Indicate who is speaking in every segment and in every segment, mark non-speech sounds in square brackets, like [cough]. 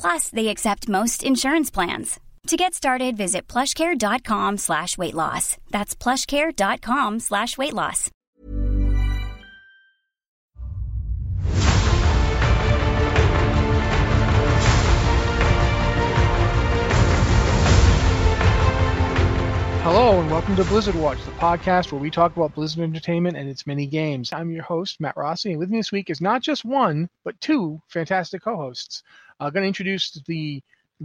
Speaker 1: Plus, they accept most insurance plans. To get started, visit plushcare.com slash weight loss. That's plushcare.com slash weight loss.
Speaker 2: Hello and welcome to Blizzard Watch, the podcast where we talk about Blizzard Entertainment and its many games. I'm your host, Matt Rossi, and with me this week is not just one, but two fantastic co-hosts. I'm going to introduce the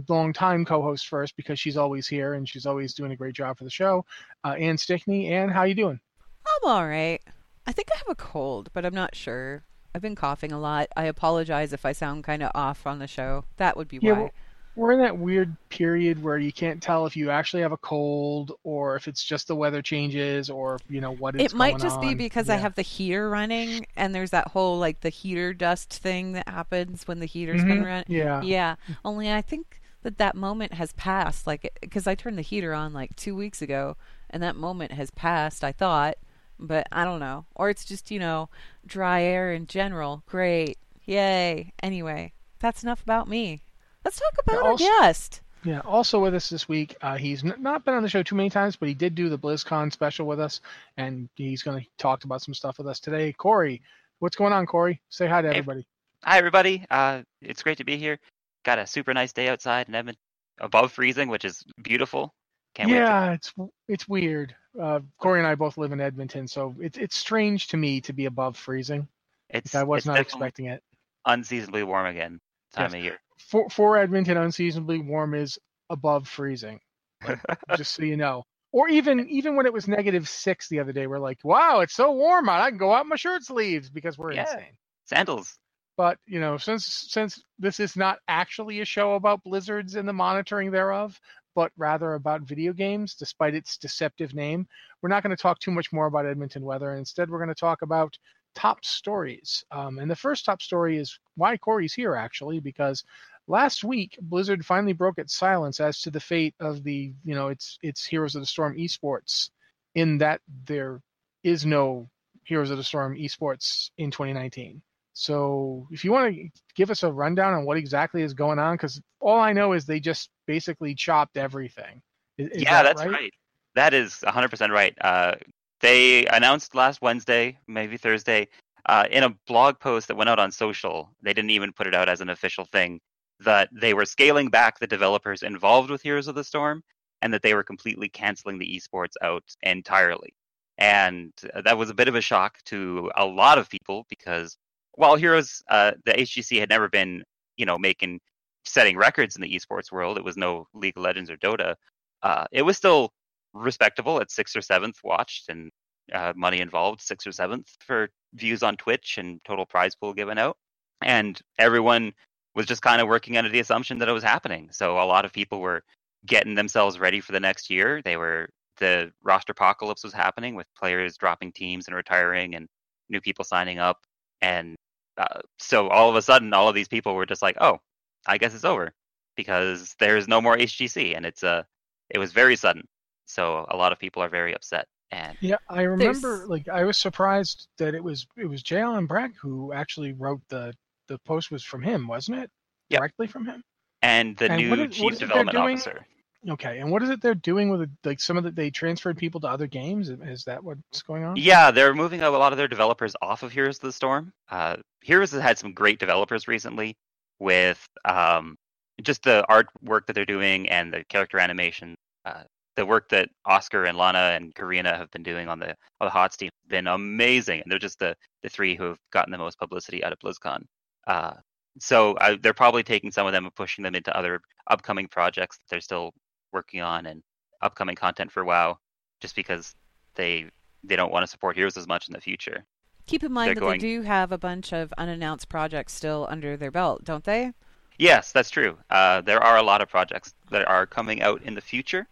Speaker 2: long-time co-host first because she's always here and she's always doing a great job for the show. Uh, Ann Stickney. Ann, how you doing?
Speaker 3: I'm all right. I think I have a cold, but I'm not sure. I've been coughing a lot. I apologize if I sound kind of off on the show. That would be
Speaker 2: Yeah,
Speaker 3: why.
Speaker 2: well- We're in that weird period where you can't tell if you actually have a cold or if it's just the weather changes or you know what is
Speaker 3: it might just be
Speaker 2: on.
Speaker 3: because I have the heater running, and there's that whole like the heater dust thing that happens when the heater's been
Speaker 2: Mhm.
Speaker 3: run.
Speaker 2: Yeah.
Speaker 3: Yeah. Only I think that that moment has passed. Like, because I turned the heater on like two weeks ago, and that moment has passed. I thought, but I don't know. Or it's just you know dry air in general. Great, yay. Anyway, that's enough about me. Let's talk about our
Speaker 2: also-
Speaker 3: guest.
Speaker 2: Yeah. Also with us this week, uh, he's n- not been on the show too many times, but he did do the BlizzCon special with us, and he's going to talk about some stuff with us today. Corey, what's going on, Corey? Say hi to
Speaker 4: Hey.
Speaker 2: everybody.
Speaker 4: Hi, everybody. Uh, it's great to be here. Got a super nice day outside in Edmonton, above freezing, which is beautiful. Can't wait.
Speaker 2: yeah, it's it's weird. Uh, Corey and I both live in Edmonton, so it's it's strange to me to be above freezing.
Speaker 4: It's
Speaker 2: I was
Speaker 4: it's
Speaker 2: not expecting it.
Speaker 4: unseasonably warm again. Time
Speaker 2: Yes.
Speaker 4: of year.
Speaker 2: For for Edmonton, unseasonably warm is above freezing. Like, [laughs] just so you know. Or even even when it was negative six the other day, we're like, wow, it's so warm out. I can go out in my shirt sleeves because we're
Speaker 4: Yeah.
Speaker 2: insane.
Speaker 4: Sandals.
Speaker 2: But you know, since since this is not actually a show about blizzards and the monitoring thereof, but rather about video games, despite its deceptive name, we're not going to talk too much more about Edmonton weather. Instead, we're going to talk about top stories. Um, and the first top story is why Corey's here, actually, because last week Blizzard finally broke its silence as to the fate of the, you know, its its Heroes of the Storm esports, in that there is no Heroes of the Storm esports in 2019. So if you want to give us a rundown on what exactly is going on, because all I know is they just basically chopped everything. Is, is
Speaker 4: yeah,
Speaker 2: that
Speaker 4: that's right? That is 100% right. Uh, they announced last Wednesday, maybe Thursday, uh, in a blog post that went out on social. They didn't even put it out as an official thing. That they were scaling back the developers involved with Heroes of the Storm, and that they were completely canceling the esports out entirely. And that was a bit of a shock to a lot of people because while Heroes, uh, the HGC had never been, you know, making setting records in the esports world. It was no League of Legends or Dota. Uh, it was still respectable at sixth or seventh watched and uh, money involved, sixth or seventh for views on Twitch and total prize pool given out. And everyone was just kind of working under the assumption that it was happening. So a lot of people were getting themselves ready for the next year. They were the roster apocalypse was happening with players dropping teams and retiring and new people signing up. And uh, so all of a sudden, all of these people were just like, "Oh, I guess it's over," because there's no more HGC, and it's a it was very sudden. So a lot of people are very upset, And
Speaker 2: Yeah, I remember.
Speaker 3: There's-
Speaker 2: Like, I was surprised that it was it was J. Allen Brack who actually wrote the the post was from him, wasn't it?
Speaker 4: Yep.
Speaker 2: Directly from him.
Speaker 4: and the
Speaker 2: And
Speaker 4: new
Speaker 2: is-
Speaker 4: chief development officer.
Speaker 2: Okay, and what is it they're doing with it? Like some of the they transferred people to other games. Is that what's going on?
Speaker 4: Yeah, they're moving a lot of their developers off of Heroes of the Storm. Uh, Heroes has had some great developers recently with um, just the artwork that they're doing and the character animation. Uh, the work that Oscar and Lana and Karina have been doing on the on the HOTS team has been amazing, and they're just the the three who have gotten the most publicity out of BlizzCon. Uh, so uh, they're probably taking some of them and pushing them into other upcoming projects that they're still working on and upcoming content for WoW, just because they they don't want to support Heroes as much in the future.
Speaker 3: Keep in mind
Speaker 4: They're
Speaker 3: that
Speaker 4: going-
Speaker 3: they do have a bunch of unannounced projects still under their belt, don't they?
Speaker 4: Yes, that's true. Uh, there are a lot of projects that are coming out in the future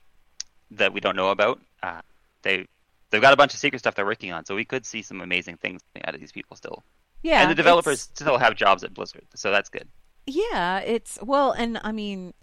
Speaker 4: that we don't know about. Uh, they they've got a bunch of secret stuff they're working on, so we could see some amazing things coming out of these people still.
Speaker 3: Yeah.
Speaker 4: and the developers
Speaker 3: it's-
Speaker 4: still have jobs at Blizzard, so that's good.
Speaker 3: Yeah, it's well, and I mean,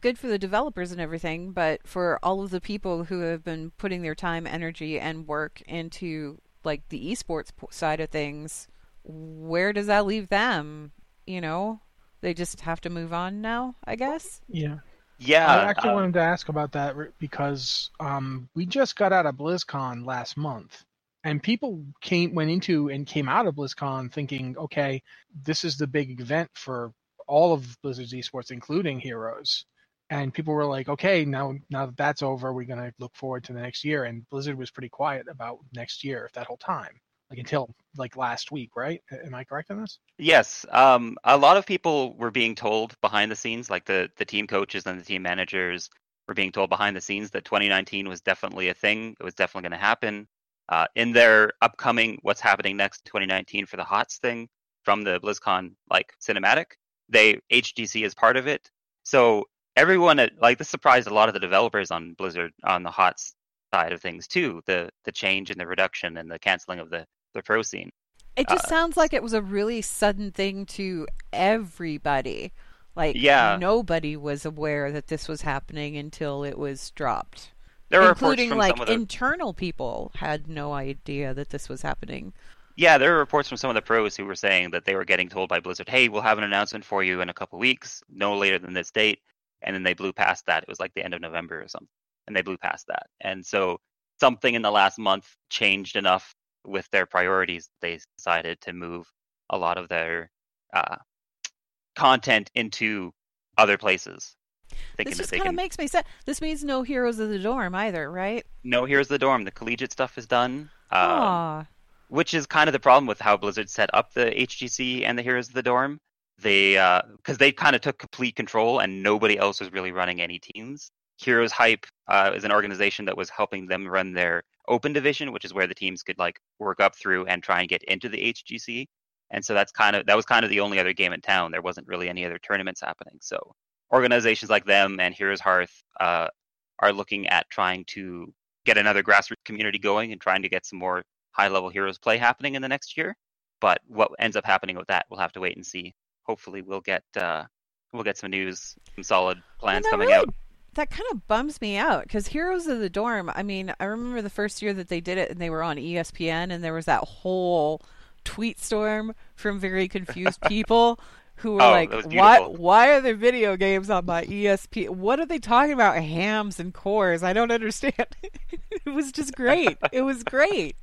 Speaker 3: good for the developers and everything, but for all of the people who have been putting their time, energy, and work into like the esports side of things, where does that leave them? You know, they just have to move on now, I guess.
Speaker 2: Yeah.
Speaker 4: Yeah,
Speaker 2: I actually
Speaker 4: uh,
Speaker 2: wanted to ask about that because um, we just got out of BlizzCon last month, and people came went into and came out of BlizzCon thinking, okay, this is the big event for all of Blizzard's esports, including Heroes. And people were like, okay, now now that that's over, we're gonna look forward to the next year. And Blizzard was pretty quiet about next year that whole time, like until like last week, right? Am I correct on this?
Speaker 4: Yes, um, a lot of people were being told behind the scenes, like the the team coaches and the team managers were being told behind the scenes that 2019 was definitely a thing. It was definitely going to happen. Uh, in their upcoming "What's Happening Next" 2019 for the HOTS thing from the BlizzCon like cinematic, they HGC is part of it. So everyone at like this surprised a lot of the developers on Blizzard on the HOTS side of things too. The the change and the reduction and the canceling of the the pro scene.
Speaker 3: It just
Speaker 4: Uh,
Speaker 3: sounds like it was a really sudden thing to everybody. Like
Speaker 4: Yeah.
Speaker 3: nobody was aware that this was happening until it was dropped.
Speaker 4: There
Speaker 3: including
Speaker 4: reports from
Speaker 3: like
Speaker 4: some of the
Speaker 3: internal people had no idea that this was happening.
Speaker 4: Yeah, there were reports from some of the pros who were saying that they were getting told by Blizzard, "Hey, we'll have an announcement for you in a couple weeks, no later than this date," and then they blew past that. It was like the end of November or something, and they blew past that. And so something in the last month changed enough with their priorities. They decided to move a lot of their uh, content into other places,
Speaker 3: this just kind of makes me sad. This means no heroes of the dorm either, right?
Speaker 4: No, here's the dorm. The collegiate stuff is done. Um, which is kind of the problem with how Blizzard set up the HGC and the Heroes of the Dorm. They because they kind of took complete control and nobody else was really running any teams. Heroes Hype uh, is an organization that was helping them run their open division, which is where the teams could like work up through and try and get into the HGC. And so that's kind of that was kind of the only other game in town. There wasn't really any other tournaments happening. So organizations like them and Heroes Hearth uh, are looking at trying to get another grassroots community going and trying to get some more high level heroes play happening in the next year. But what ends up happening with that, we'll have to wait and see. Hopefully, we'll get uh, we'll get some news, some solid plans coming
Speaker 3: really-
Speaker 4: out.
Speaker 3: That kind of bums me out because Heroes of the Dorm. I mean, I remember the first year that they did it and they were on ESPN, and there was that whole tweet storm from very confused [laughs] people who were
Speaker 4: Oh,
Speaker 3: like, "Why? Why are there video games on my ESP? What are they talking about? Hams and cores? I don't understand." [laughs] it was just great. it was great.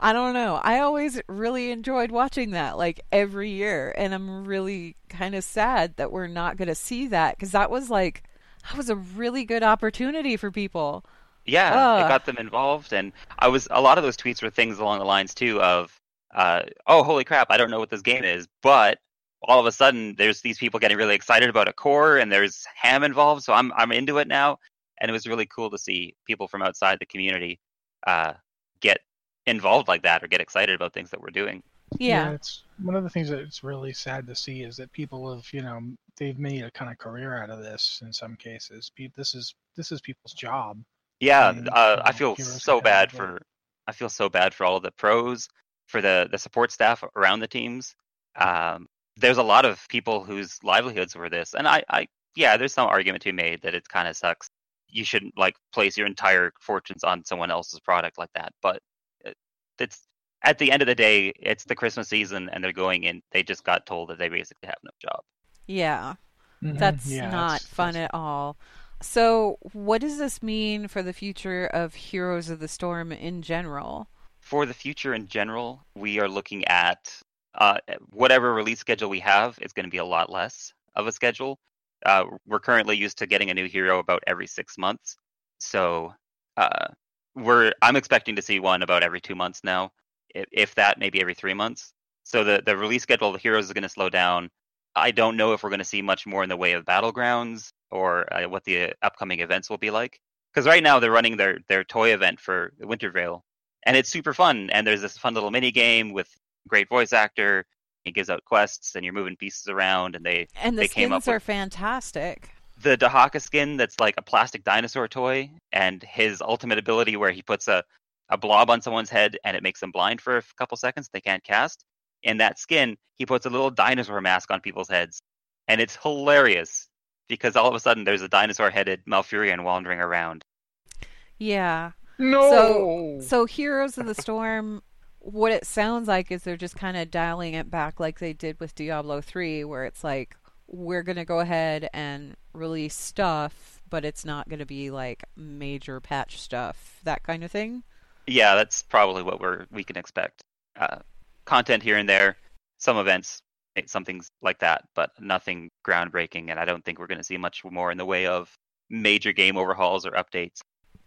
Speaker 3: I don't know. I always really enjoyed watching that, like every year, and I'm really kind of sad that we're not going to see that because that was like that was a really good opportunity for people.
Speaker 4: Yeah,
Speaker 3: Ugh.
Speaker 4: it got them involved, and I was a lot of those tweets were things along the lines too of, uh, "Oh, holy crap! I don't know what this game is," but all of a sudden there's these people getting really excited about a core, and there's ham involved, so I'm I'm into it now, and it was really cool to see people from outside the community uh, get involved like that or get excited about things that we're doing.
Speaker 3: Yeah.
Speaker 2: it's one of the things that it's really sad to see is that people have, you know, they've made a kind of career out of this in some cases. This is this is people's job.
Speaker 4: Yeah,
Speaker 2: and,
Speaker 4: uh, I
Speaker 2: you know,
Speaker 4: feel so bad
Speaker 2: have,
Speaker 4: for I feel so bad for all of the pros, for the the support staff around the teams. Um, there's a lot of people whose livelihoods were this, and I, I yeah, there's some argument to be made that it kind of sucks you shouldn't like place your entire fortunes on someone else's product like that. But it's at the end of the day, it's the Christmas season, and they're going in. They just got told that they basically have no job.
Speaker 3: Yeah,
Speaker 2: Mhm.
Speaker 3: that's
Speaker 2: Yeah,
Speaker 3: not
Speaker 2: that's-
Speaker 3: fun
Speaker 2: that's-
Speaker 3: at all. So, what does this mean for the future of Heroes of the Storm in general?
Speaker 4: For the future in general, we are looking at uh, whatever release schedule we have is going to be a lot less of a schedule. Uh, we're currently used to getting a new hero about every six months, so uh, we're I'm expecting to see one about every two months now, if, if that, maybe every three months. So the the release schedule of the heroes is going to slow down. I don't know if we're going to see much more in the way of battlegrounds or uh, what the upcoming events will be like. Because right now they're running their their toy event for Winter Veil, and it's super fun. And there's this fun little mini game with great voice actor. He gives out quests, and you're moving pieces around. And they
Speaker 3: And the
Speaker 4: they came up
Speaker 3: skins are
Speaker 4: with
Speaker 3: fantastic.
Speaker 4: the Dehaka skin that's like a plastic dinosaur toy, and his ultimate ability where he puts a a blob on someone's head and it makes them blind for a couple seconds. They can't cast. In that skin, he puts a little dinosaur mask on people's heads, and it's hilarious because all of a sudden there's a dinosaur-headed Malfurion wandering around.
Speaker 3: Yeah.
Speaker 2: No.
Speaker 3: So, so Heroes of the Storm, what it sounds like is they're just kind of dialing it back like they did with Diablo 3, where it's like, we're going to go ahead and release stuff, but it's not going to be like major patch stuff, that kind of thing.
Speaker 4: Yeah, that's probably what we're we can expect. Uh, content here and there, some events, eh, some things like that, but nothing groundbreaking. And I don't think we're going to see much more in the way of major game overhauls or updates.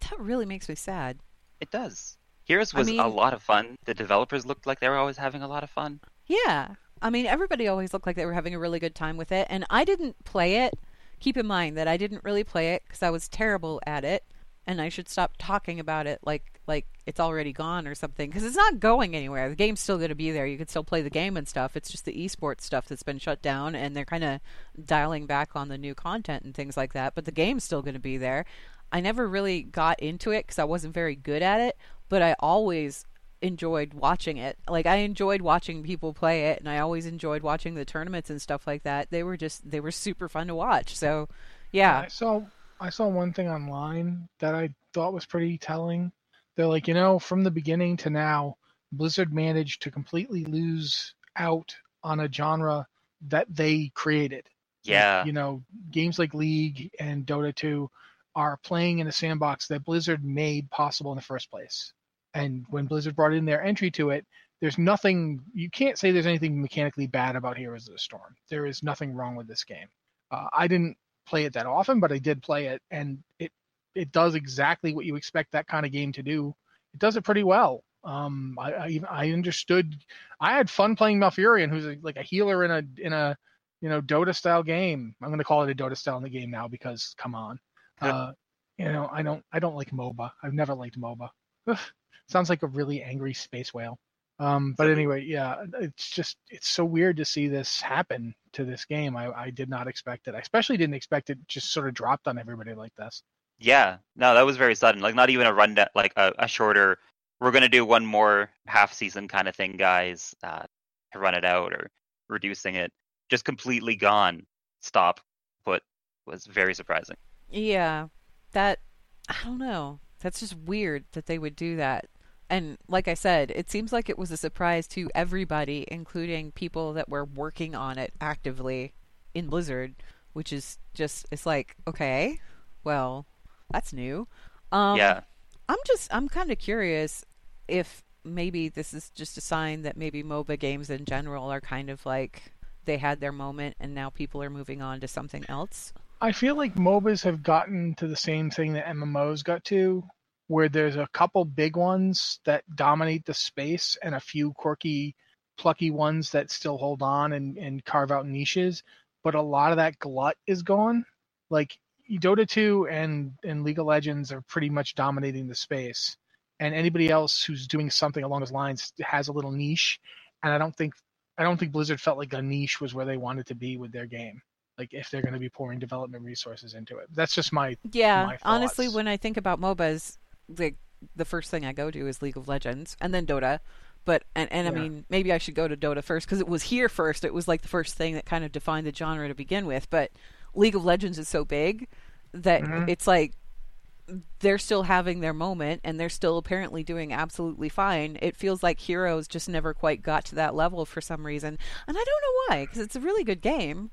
Speaker 3: That really makes me sad.
Speaker 4: It does. Heroes
Speaker 3: I
Speaker 4: was a lot of fun. The developers looked like they were always having a lot of fun.
Speaker 3: Yeah. I mean, everybody always looked like they were having a really good time with it. And I didn't play it. Keep in mind that I didn't really play it because I was terrible at it. And I should stop talking about it like like it's already gone or something because it's not going anywhere. The game's still going to be there. You can still play the game and stuff. It's just the esports stuff that's been shut down, and they're kind of dialing back on the new content and things like that. But the game's still going to be there. I never really got into it because I wasn't very good at it, but I always enjoyed watching it. Like I enjoyed watching people play it and I always enjoyed watching the tournaments and stuff like that. They were just they were super fun to watch. So, yeah.
Speaker 2: I saw I saw one thing online that I thought was pretty telling. They're like, you know, from the beginning to now, Blizzard managed to completely lose out on a genre that they created.
Speaker 4: Yeah.
Speaker 2: you know, games like League and Dota 2 are playing in a sandbox that Blizzard made possible in the first place. And when Blizzard brought in their entry to it, there's nothing you can't say there's anything mechanically bad about Heroes of the Storm. There is nothing wrong with this game. Uh, I didn't play it that often, but I did play it, and it it does exactly what you expect that kind of game to do. It does it pretty well. Um, I I, even- I understood. I had fun playing Malfurion, who's a, like a healer in a in a you know Dota style game. I'm going to call it a Dota style in the game now because come on,
Speaker 4: Yeah.
Speaker 2: uh, you know I don't I don't like MOBA. I've never liked MOBA. Ugh, sounds like a really angry space whale. Um, but anyway, yeah, it's just it's so weird to see this happen to this game. I, I did not expect it. I especially didn't expect it just sort of dropped on everybody like this.
Speaker 4: Yeah. No, that was very sudden. Like not even a rundown, like a, a shorter. We're gonna do one more half season kind of thing, guys, uh, to run it out or reducing it. Just completely gone. Stop. Put was very surprising.
Speaker 3: Yeah. That I don't know. That's just weird that they would do that. And like I said, it seems like it was a surprise to everybody, including people that were working on it actively in Blizzard, which is just it's like, okay, well, that's new. Um
Speaker 4: yeah.
Speaker 3: I'm just I'm kind of curious if maybe this is just a sign that maybe MOBA games in general are kind of like they had their moment and now people are moving on to something else.
Speaker 2: I feel like MOBAs have gotten to the same thing that MMOs got to, where there's a couple big ones that dominate the space and a few quirky, plucky ones that still hold on and, and carve out niches. But a lot of that glut is gone. Like Dota 2 and, and League of Legends are pretty much dominating the space. And anybody else who's doing something along those lines has a little niche. And I don't think I don't think Blizzard felt like a niche was where they wanted to be with their game like if they're going to be pouring development resources into it. That's just my
Speaker 3: Yeah,
Speaker 2: my
Speaker 3: honestly, when I think about MOBAs, the the first thing I go to is League of Legends and then Dota. But and, and I mean, maybe I should go to Dota first because it was here first. It was like the first thing that kind of defined the genre to begin with. But League of Legends is so big that
Speaker 2: Mhm.
Speaker 3: it's like they're still having their moment and they're still apparently doing absolutely fine. It feels like Heroes just never quite got to that level for some reason. And I don't know why, because it's a really good game.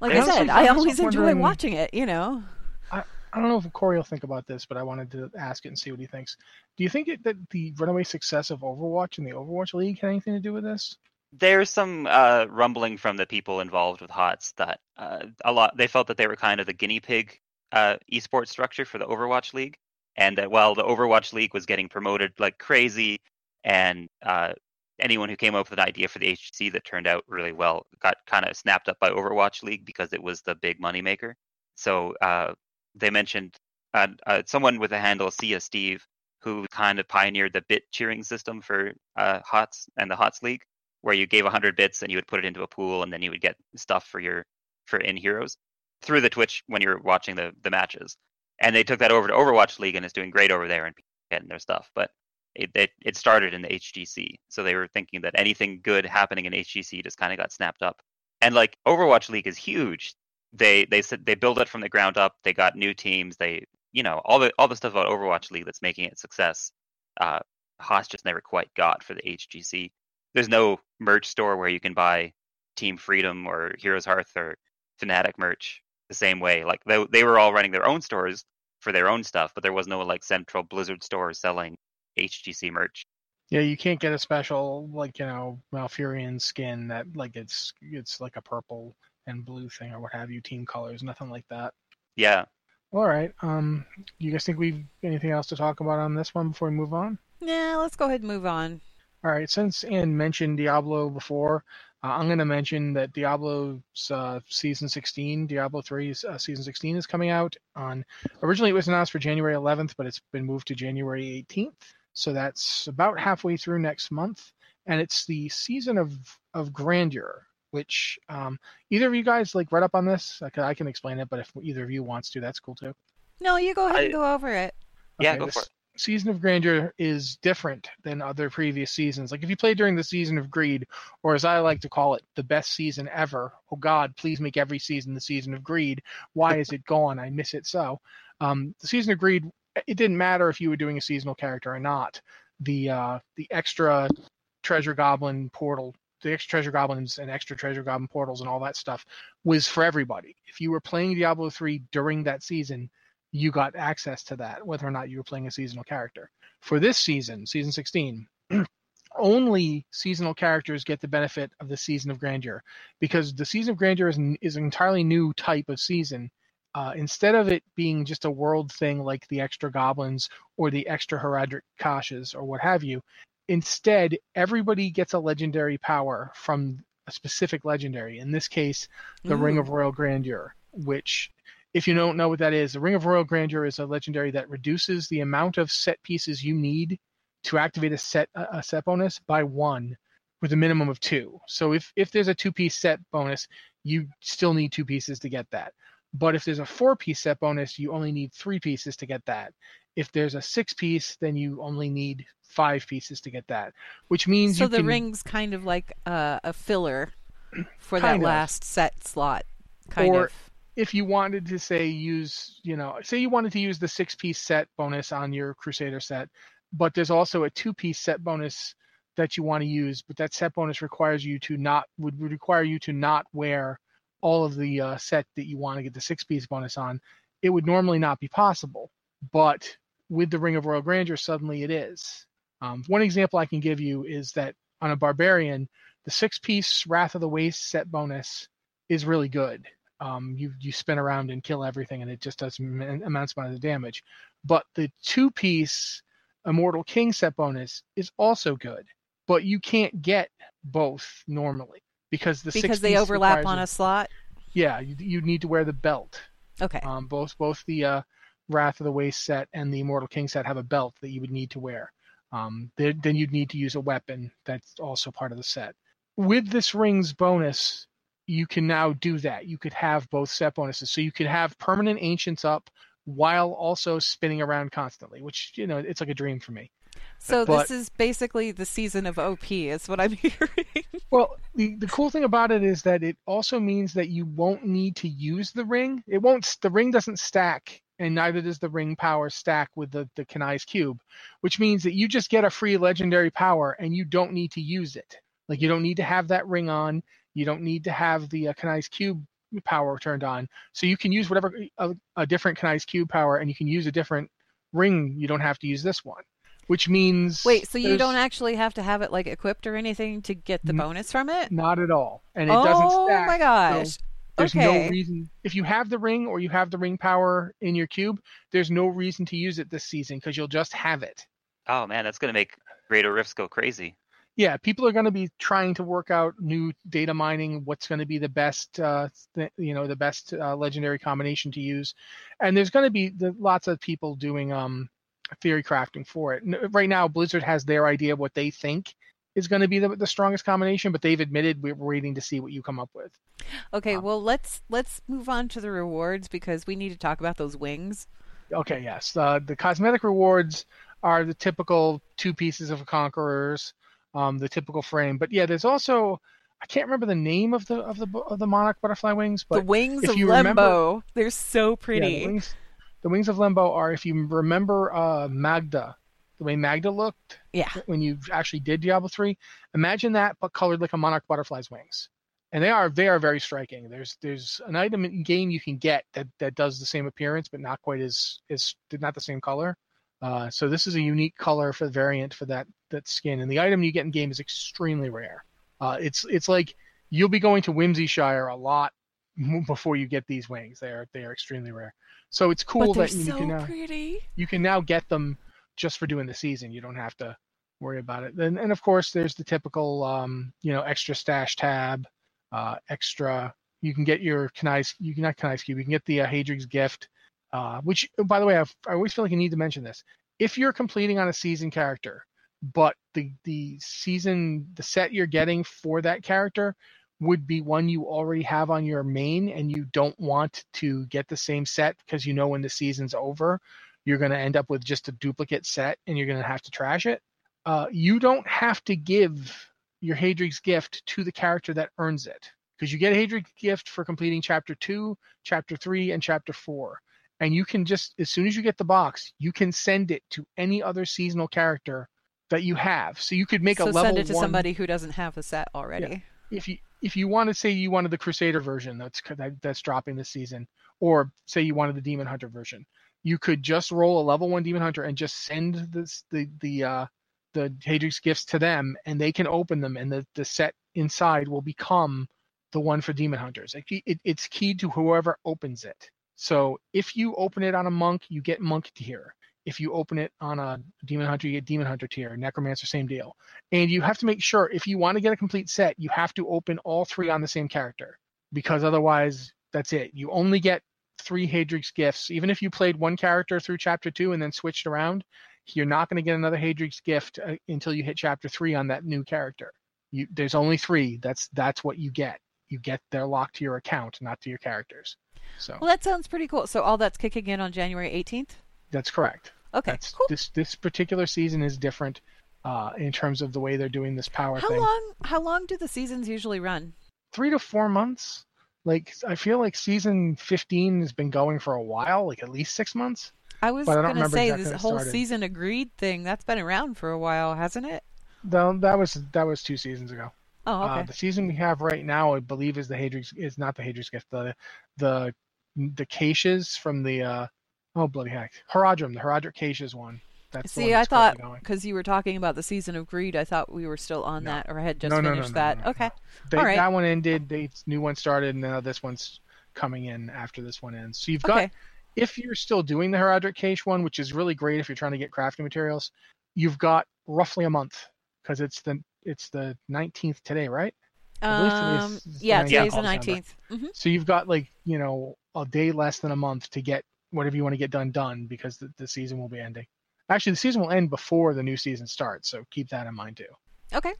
Speaker 3: Like I said, I always enjoy watching it, you know.
Speaker 2: I, I don't know if Corey will think about this, but I wanted to ask it and see what he thinks. Do you think it, that the runaway success of Overwatch and the Overwatch League had anything to do with this?
Speaker 4: There's some uh, rumbling from the people involved with HOTS that uh, a lot they felt that they were kind of the guinea pig uh, esports structure for the Overwatch League, and that while the Overwatch League was getting promoted like crazy, and uh, anyone who came up with an idea for the HGC that turned out really well got kind of snapped up by Overwatch League because it was the big moneymaker. So uh, they mentioned uh, uh, someone with a handle Sia Steve who kind of pioneered the bit cheering system for uh, HOTS and the HOTS League, where you gave 100 bits and you would put it into a pool and then you would get stuff for your for in heroes through the Twitch when you're watching the the matches. And they took that over to Overwatch League and it's doing great over there and getting their stuff. But it, it, it started in the HGC, so they were thinking that anything good happening in HGC just kind of got snapped up. And like Overwatch League is huge. They they said they build it from the ground up. They got new teams. They you know all the all the stuff about Overwatch League that's making it success. Uh, Haas just never quite got for the HGC. There's no merch store where you can buy Team Freedom or Heroes Hearth or Fnatic merch the same way. Like they they were all running their own stores for their own stuff, but there was no like central Blizzard store selling HGC merch.
Speaker 2: Yeah, you can't get a special like you know Malfurion skin that like it's it's like a purple and blue thing or what have you, team colors, nothing like that.
Speaker 4: Yeah.
Speaker 2: All right. Um, do you guys think we've anything else to talk about on this one before we move on?
Speaker 3: Yeah, let's go ahead and move on.
Speaker 2: All right. Since Anne mentioned Diablo before, uh, I'm going to mention that Diablo's uh, season 16, Diablo 3's uh, season 16 is coming out on. Originally, it was announced for January 11th, but it's been moved to January 18th. So that's about halfway through next month, and it's the season of of grandeur. Which um, either of you guys like read up on this? I can, I can explain it, but if either of you wants to, that's cool too.
Speaker 3: No, you go ahead I, and go over it.
Speaker 4: Yeah, okay, go for it.
Speaker 2: Season of Grandeur is different than other previous seasons. Like if you play during the season of Greed, or as I like to call it, the best season ever. Oh God, please make every season the season of Greed. Why is it gone? I miss it so. Um, the season of Greed, it didn't matter if you were doing a seasonal character or not. The uh, the extra treasure goblin portal, the extra treasure goblins and extra treasure goblin portals and all that stuff was for everybody. If you were playing Diablo 3 during that season, you got access to that, whether or not you were playing a seasonal character. For this season, season 16, [clears throat] only seasonal characters get the benefit of the season of grandeur because the season of grandeur is, is an entirely new type of season. Uh, instead of it being just a world thing like the extra goblins or the extra Horadric caches or what have you, instead everybody gets a legendary power from a specific legendary. In this case, the Ooh. Ring of mm. Royal Grandeur, which if you don't know what that is, the Ring of Royal Grandeur is a legendary that reduces the amount of set pieces you need to activate a set a set bonus by one with a minimum of two. So if if there's a two piece set bonus, you still need two pieces to get that. But if there's a four piece set bonus, you only need three pieces to get that. If there's a six piece, then you only need five pieces to get that. Which means
Speaker 3: so the
Speaker 2: can,
Speaker 3: ring's kind of like a, a filler for that of. last set slot, kind
Speaker 2: or,
Speaker 3: of
Speaker 2: if you wanted to say use, you know, say you wanted to use the six piece set bonus on your Crusader set, but there's also a two piece set bonus that you want to use, but that set bonus requires you to not would require you to not wear all of the uh, set that you want to get the six piece bonus on. It would normally not be possible, but with the Ring of Royal Grandeur, suddenly it is. Um, one example I can give you is that on a barbarian, the six piece Wrath of the Waste set bonus is really good um, you you spin around and kill everything, and it just does immense amount of damage. But the two piece Immortal King set bonus is also good, but you can't get both normally because the
Speaker 3: because they overlap on a slot.
Speaker 2: Yeah, you, you need to wear the belt.
Speaker 3: Okay.
Speaker 2: Um, both both the uh, Wrath of the Waste set and the Immortal King set have a belt that you would need to wear. Um, then, then you'd need to use a weapon that's also part of the set. With this ring's bonus, you can now do that. You could have both set bonuses. So you could have permanent ancients up while also spinning around constantly, which, you know, it's like a dream for me.
Speaker 3: So but, this is basically the season of OP, is what I'm [laughs] hearing.
Speaker 2: well, the, the cool thing about it is that it also means that you won't need to use the ring. It won't. The ring doesn't stack and neither does the ring power stack with the the Kanai's cube, which means that you just get a free legendary power and you don't need to use it. Like you don't need to have that ring on. You don't need to have the uh, Kanai's cube power turned on. So you can use whatever a, a different Kanai's cube power, and you can use a different ring. You don't have to use this one, which means
Speaker 3: Wait, so you don't actually have to have it like equipped or anything to get the
Speaker 2: N-
Speaker 3: bonus from it?
Speaker 2: not at all, and it
Speaker 3: oh
Speaker 2: doesn't stack.
Speaker 3: my
Speaker 2: so
Speaker 3: gosh.
Speaker 2: there's
Speaker 3: okay.
Speaker 2: no reason if you have the ring or you have the ring power in your cube. There's no reason to use it this season because you'll just have it.
Speaker 4: Oh man, that's gonna make Greater Rifts go crazy.
Speaker 2: yeah, people are going to be trying to work out new data mining, what's going to be the best, uh, th- you know, the best uh, legendary combination to use, and there's going to be the, lots of people doing um, theory crafting for it. Right now, Blizzard has their idea of what they think is going to be the, the strongest combination, but they've admitted we're waiting to see what you come up with.
Speaker 3: Okay,
Speaker 2: um,
Speaker 3: well let's let's move on to the rewards because we need to talk about those wings.
Speaker 2: Okay, yes, uh, the cosmetic rewards are the typical two pieces of conquerors, um, the typical frame, but yeah, there's also I can't remember the name of the of the of the monarch butterfly wings, but
Speaker 3: the wings
Speaker 2: if
Speaker 3: of Lempo.
Speaker 2: remember-
Speaker 3: They're so
Speaker 2: Yeah,
Speaker 3: pretty.
Speaker 2: the wings, the wings of Lempo are if you remember uh, Magda, the way Magda looked
Speaker 3: Yeah.
Speaker 2: when you actually did Diablo three. Imagine that, but colored like a monarch butterfly's wings, and they are they are very striking. There's there's an item in game you can get that that does the same appearance, but not quite as as not the same color. Uh, so this is a unique color for the variant for that that skin, and the item you get in game is extremely rare. Uh, it's it's like you'll be going to Whimsyshire a lot before you get these wings. They are they are extremely rare. So it's cool that you
Speaker 3: so
Speaker 2: can now,
Speaker 3: pretty.
Speaker 2: you can now get them just for doing the season. You don't have to worry about it. And and of course there's the typical um, you know extra stash tab, uh, extra. You can get your Kanai's you can not Kanai's cube. You can get the uh, Haedrig's gift, uh, which by the way I've, I always feel like you need to mention this. If you're completing on a season character, but the the season the set you're getting for that character would be one you already have on your main and you don't want to get the same set because you know when the season's over you're going to end up with just a duplicate set and you're going to have to trash it. Uh, you don't have to give your Haedrig's gift to the character that earns it because you get a Haedrig's gift for completing chapter 2 chapter 3 and chapter 4 and you can just as soon as you get the box you can send it to any other seasonal character that you have. So you could make
Speaker 3: so
Speaker 2: a level
Speaker 3: send it to
Speaker 2: one,
Speaker 3: somebody who doesn't have the set already.
Speaker 2: if you if you want to say you wanted the Crusader version that's that, that's dropping this season, or say you wanted the Demon Hunter version, you could just roll a level one Demon Hunter and just send this the the uh, the Haedrig's gifts to them, and they can open them, and the the set inside will become the one for Demon Hunters. It, it, it's keyed to whoever opens it. So if you open it on a monk, you get monk tier. If you open it on a demon hunter, you get demon hunter tier. Necromancer, same deal. And you have to make sure if you want to get a complete set, you have to open all three on the same character because otherwise, that's it. You only get three Haedrig's gifts. Even if you played one character through chapter two and then switched around, you're not going to get another Haedrig's gift uh, until you hit chapter three on that new character. You, there's only three. That's that's what you get. You get they're locked to your account, not to your characters. So
Speaker 3: Well, that sounds pretty cool. So all that's kicking in on January 18th.
Speaker 2: that's correct.
Speaker 3: Okay,
Speaker 2: That's
Speaker 3: cool.
Speaker 2: this this particular season is different uh, in terms of the way they're doing this power
Speaker 3: How
Speaker 2: thing.
Speaker 3: long? How long do the seasons usually run?
Speaker 2: Three to four months. Like I feel like season 15 has been going for a while, like at least six months.
Speaker 3: I was
Speaker 2: don't
Speaker 3: gonna say
Speaker 2: exactly
Speaker 3: this whole season agreed thing that's been around for a while, hasn't it?
Speaker 2: Though that was that was two seasons ago.
Speaker 3: Oh, okay.
Speaker 2: Uh, the season we have right now, I believe, is the Haedrig's is not the Haedrig's gift. The the the caches from the uh, oh bloody heck, Herodrum, the Horadric caches one. That's
Speaker 3: See, I thought because you were talking about the season of greed, I thought we were still on
Speaker 2: No.
Speaker 3: that, or I had just
Speaker 2: No, no,
Speaker 3: finished that. okay,
Speaker 2: They,
Speaker 3: all right.
Speaker 2: That one ended. The new one started, and now this one's coming in after this one ends. So you've got
Speaker 3: okay.
Speaker 2: if you're still doing the Horadric cache one, which is really great if you're trying to get crafting materials, you've got roughly a month because it's the it's the 19th today, right? I believe today is-
Speaker 3: Um,
Speaker 2: the
Speaker 3: yeah,
Speaker 2: 19th
Speaker 3: today's the
Speaker 2: of December.
Speaker 3: nineteenth. hmm
Speaker 2: So you've got like you know a day less than a month to get whatever you want to get done done because the, the season will be ending. Actually, the season will end before the new season starts, so keep that in mind too.
Speaker 3: Okay,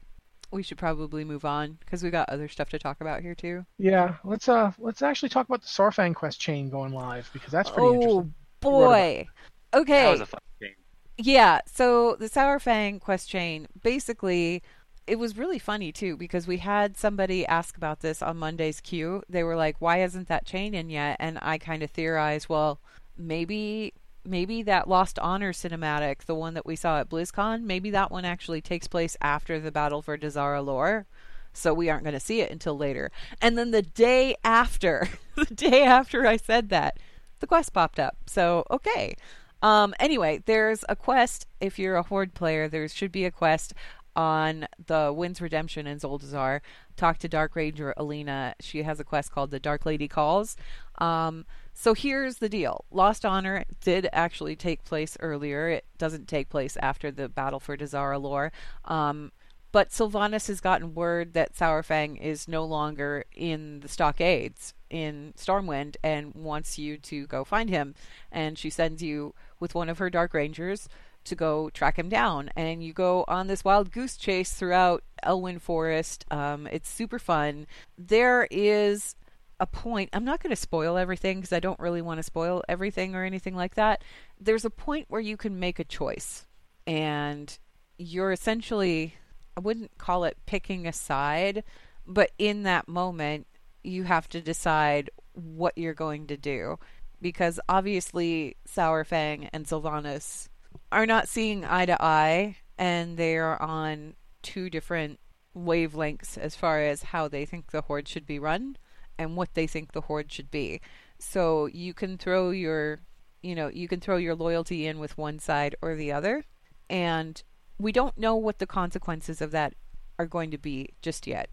Speaker 3: we should probably move on because we got other stuff to talk about here too.
Speaker 2: Yeah, let's uh let's actually talk about the Saurfang quest chain going live because that's pretty
Speaker 3: oh
Speaker 2: interesting.
Speaker 3: boy. Okay.
Speaker 4: That was a fun game.
Speaker 3: Yeah, so the Saurfang quest chain, basically, it was really funny too because we had somebody ask about this on Monday's queue. They were like, why isn't that chain in yet? And I kind of theorized, well, maybe maybe that Lost Honor cinematic, the one that we saw at BlizzCon, maybe that one actually takes place after the battle for Dazar'alor. So we aren't going to see it until later. And then the day after, [laughs] the day after I said that, the quest popped up. So okay. Um, anyway, there's a quest. If you're a Horde player, there should be a quest on the Wind's Redemption in Zuldazar. Talk to Dark Ranger Alina. She has a quest called the Dark Lady Calls. Um, so here's the deal Lost Honor did actually take place earlier. It doesn't take place after the battle for Dazar'alor. Um, but Sylvanas has gotten word that Saurfang is no longer in the stockades in Stormwind and wants you to go find him. And she sends you with one of her Dark Rangers to go track him down. And you go on this wild goose chase throughout Elwynn Forest. Um, it's super fun. There is a point. I'm not going to spoil everything because I don't really want to spoil everything or anything like that. There's a point where you can make a choice, and you're essentially, I wouldn't call it picking a side, but in that moment, you have to decide what you're going to do. Because obviously, Saurfang and Sylvanas are not seeing eye to eye, and they are on two different wavelengths as far as how they think the Horde should be run and what they think the horde should be. So you can throw your, you know, you can throw your loyalty in with one side or the other, and we don't know what the consequences of that are going to be just yet.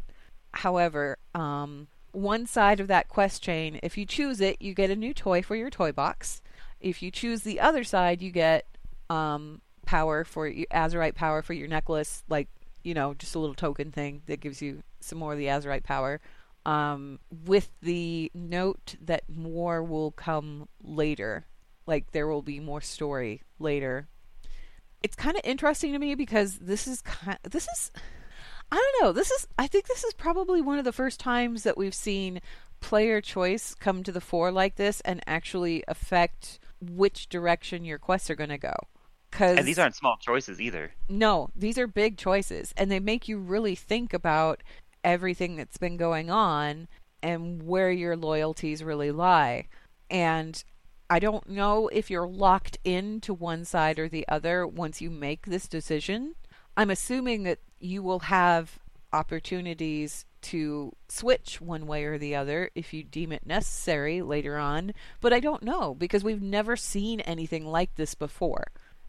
Speaker 3: However, um, one side of that quest chain, if you choose it, you get a new toy for your toy box. If you choose the other side, you get um, power for your Azerite power for your necklace, like you know, just a little token thing that gives you some more of the Azerite power um, with the note that more will come later. Like there will be more story later. It's kind of interesting to me because this is kind. This is. I don't know. This is. I think this is probably one of the first times that we've seen player choice come to the fore like this and actually affect which direction your quests are going to go.
Speaker 4: Cause, and these aren't small choices either.
Speaker 3: No, these are big choices, and they make you really think about everything that's been going on and where your loyalties really lie. And I don't know if you're locked into one side or the other once you make this decision. I'm assuming that you will have opportunities to switch one way or the other if you deem it necessary later on, but I don't know because we've never seen anything like this before,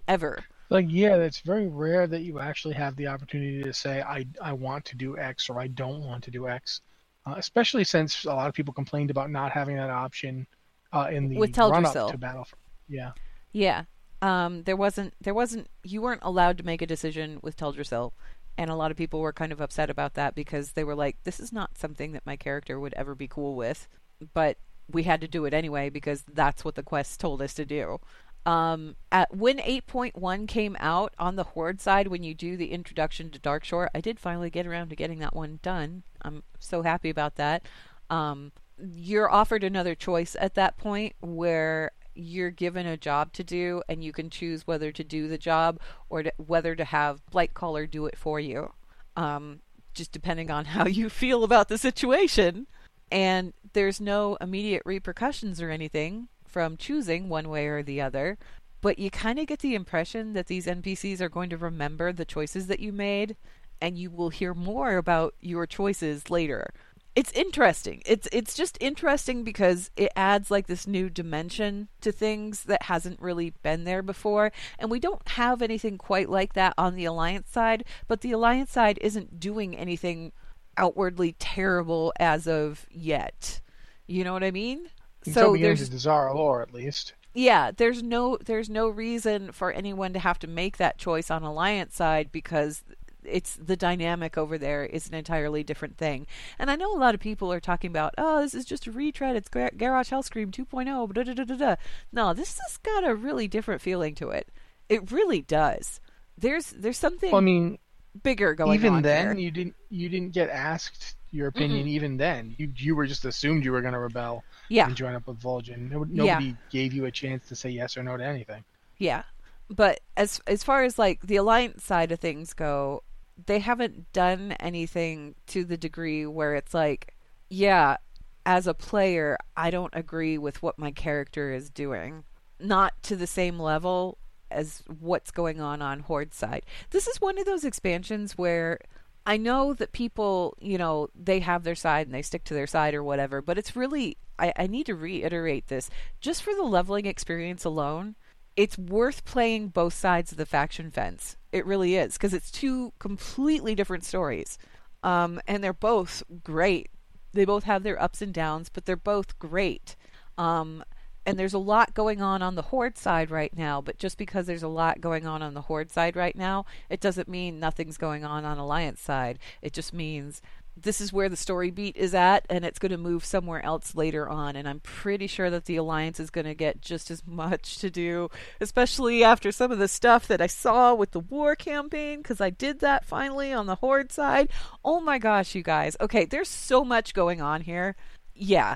Speaker 3: ever
Speaker 2: like yeah it's very rare that you actually have the opportunity to say i i want to do x or i don't want to do x. Uh, especially since a lot of people complained about not having that option uh, in the
Speaker 3: With
Speaker 2: run up to battle yeah.
Speaker 3: Yeah. Um there wasn't there wasn't you weren't allowed to make a decision with Teldrassil and a lot of people were kind of upset about that because they were like this is not something that my character would ever be cool with. But we had to do it anyway because that's what the quest told us to do um, at, when 8.1 came out on the Horde side, when you do the introduction to Darkshore, I did finally get around to getting that one done. I'm so happy about that. Um, you're offered another choice at that point where you're given a job to do and you can choose whether to do the job or to, whether to have Blightcaller do it for you. Um, just depending on [laughs] how you feel about the situation. And there's no immediate repercussions or anything from choosing one way or the other, but you kind of get the impression that these NPCs are going to remember the choices that you made and you will hear more about your choices later. It's interesting. It's it's just interesting because it adds like this new dimension to things that hasn't really been there before and we don't have anything quite like that on the alliance side, but the alliance side isn't doing anything outwardly terrible as of yet. You know what I mean?
Speaker 2: So there's Dazar'alor at least.
Speaker 3: Yeah, there's no there's no reason for anyone to have to make that choice on Alliance side because it's the dynamic over there is an entirely different thing. And I know a lot of people are talking about, oh, this is just a retread. It's Gar- Garrosh Hellscream 2.0. Da, da, da, da, da. No, this has got a really different feeling to it. It really does. There's there's something.
Speaker 2: Well, I mean,
Speaker 3: bigger going.
Speaker 2: Even then,
Speaker 3: there.
Speaker 2: you didn't you didn't get asked your opinion. Mm-mm. Even then, you you were just assumed you were going to rebel
Speaker 3: yeah.
Speaker 2: and join up with Vol'jin. Nobody yeah. gave you a chance to say yes or no to anything.
Speaker 3: Yeah, but as as far as like the alliance side of things go, they haven't done anything to the degree where it's like, yeah, as a player, I don't agree with what my character is doing. not to the same level as what's going on on Horde side. This is one of those expansions where I know that people, you know, they have their side and they stick to their side or whatever, but it's really, I, I need to reiterate this just for the leveling experience alone. It's worth playing both sides of the faction fence. It really is because it's two completely different stories. Um, and they're both great. They both have their ups and downs, but they're both great. Um, and there's a lot going on on the horde side right now but just because there's a lot going on on the horde side right now it doesn't mean nothing's going on on alliance side. It just means this is where the story beat is at and it's going to move somewhere else later on and i'm pretty sure that the alliance is going to get just as [laughs] much to do especially after some of the stuff that i saw with the war campaign because i did that finally on the horde side. Oh my gosh you guys. Okay there's so much going on here. Yeah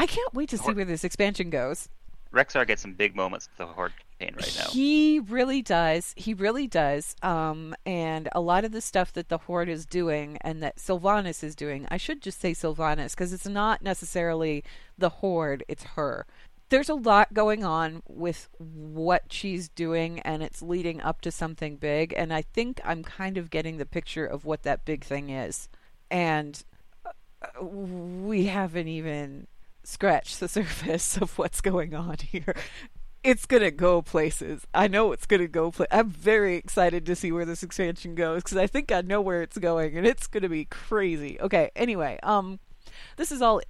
Speaker 3: I can't wait to see where this expansion goes.
Speaker 4: Rexxar gets some big moments with the Horde campaign right now.
Speaker 3: He really does. He really does. Um, and a lot of the stuff that the Horde is doing and that Sylvanas is doing, I should just say Sylvanas because it's not necessarily the Horde, it's her. There's a lot going on with what she's doing, and it's leading up to something big. And I think I'm kind of getting the picture of what that big thing is. And uh, we haven't even scratch the [laughs] surface of what's going on here. It's gonna go places. I know it's gonna go. Pla- I'm very excited to see where this expansion goes because I think I know where it's going, and it's gonna be crazy. Okay. Anyway, um, this is all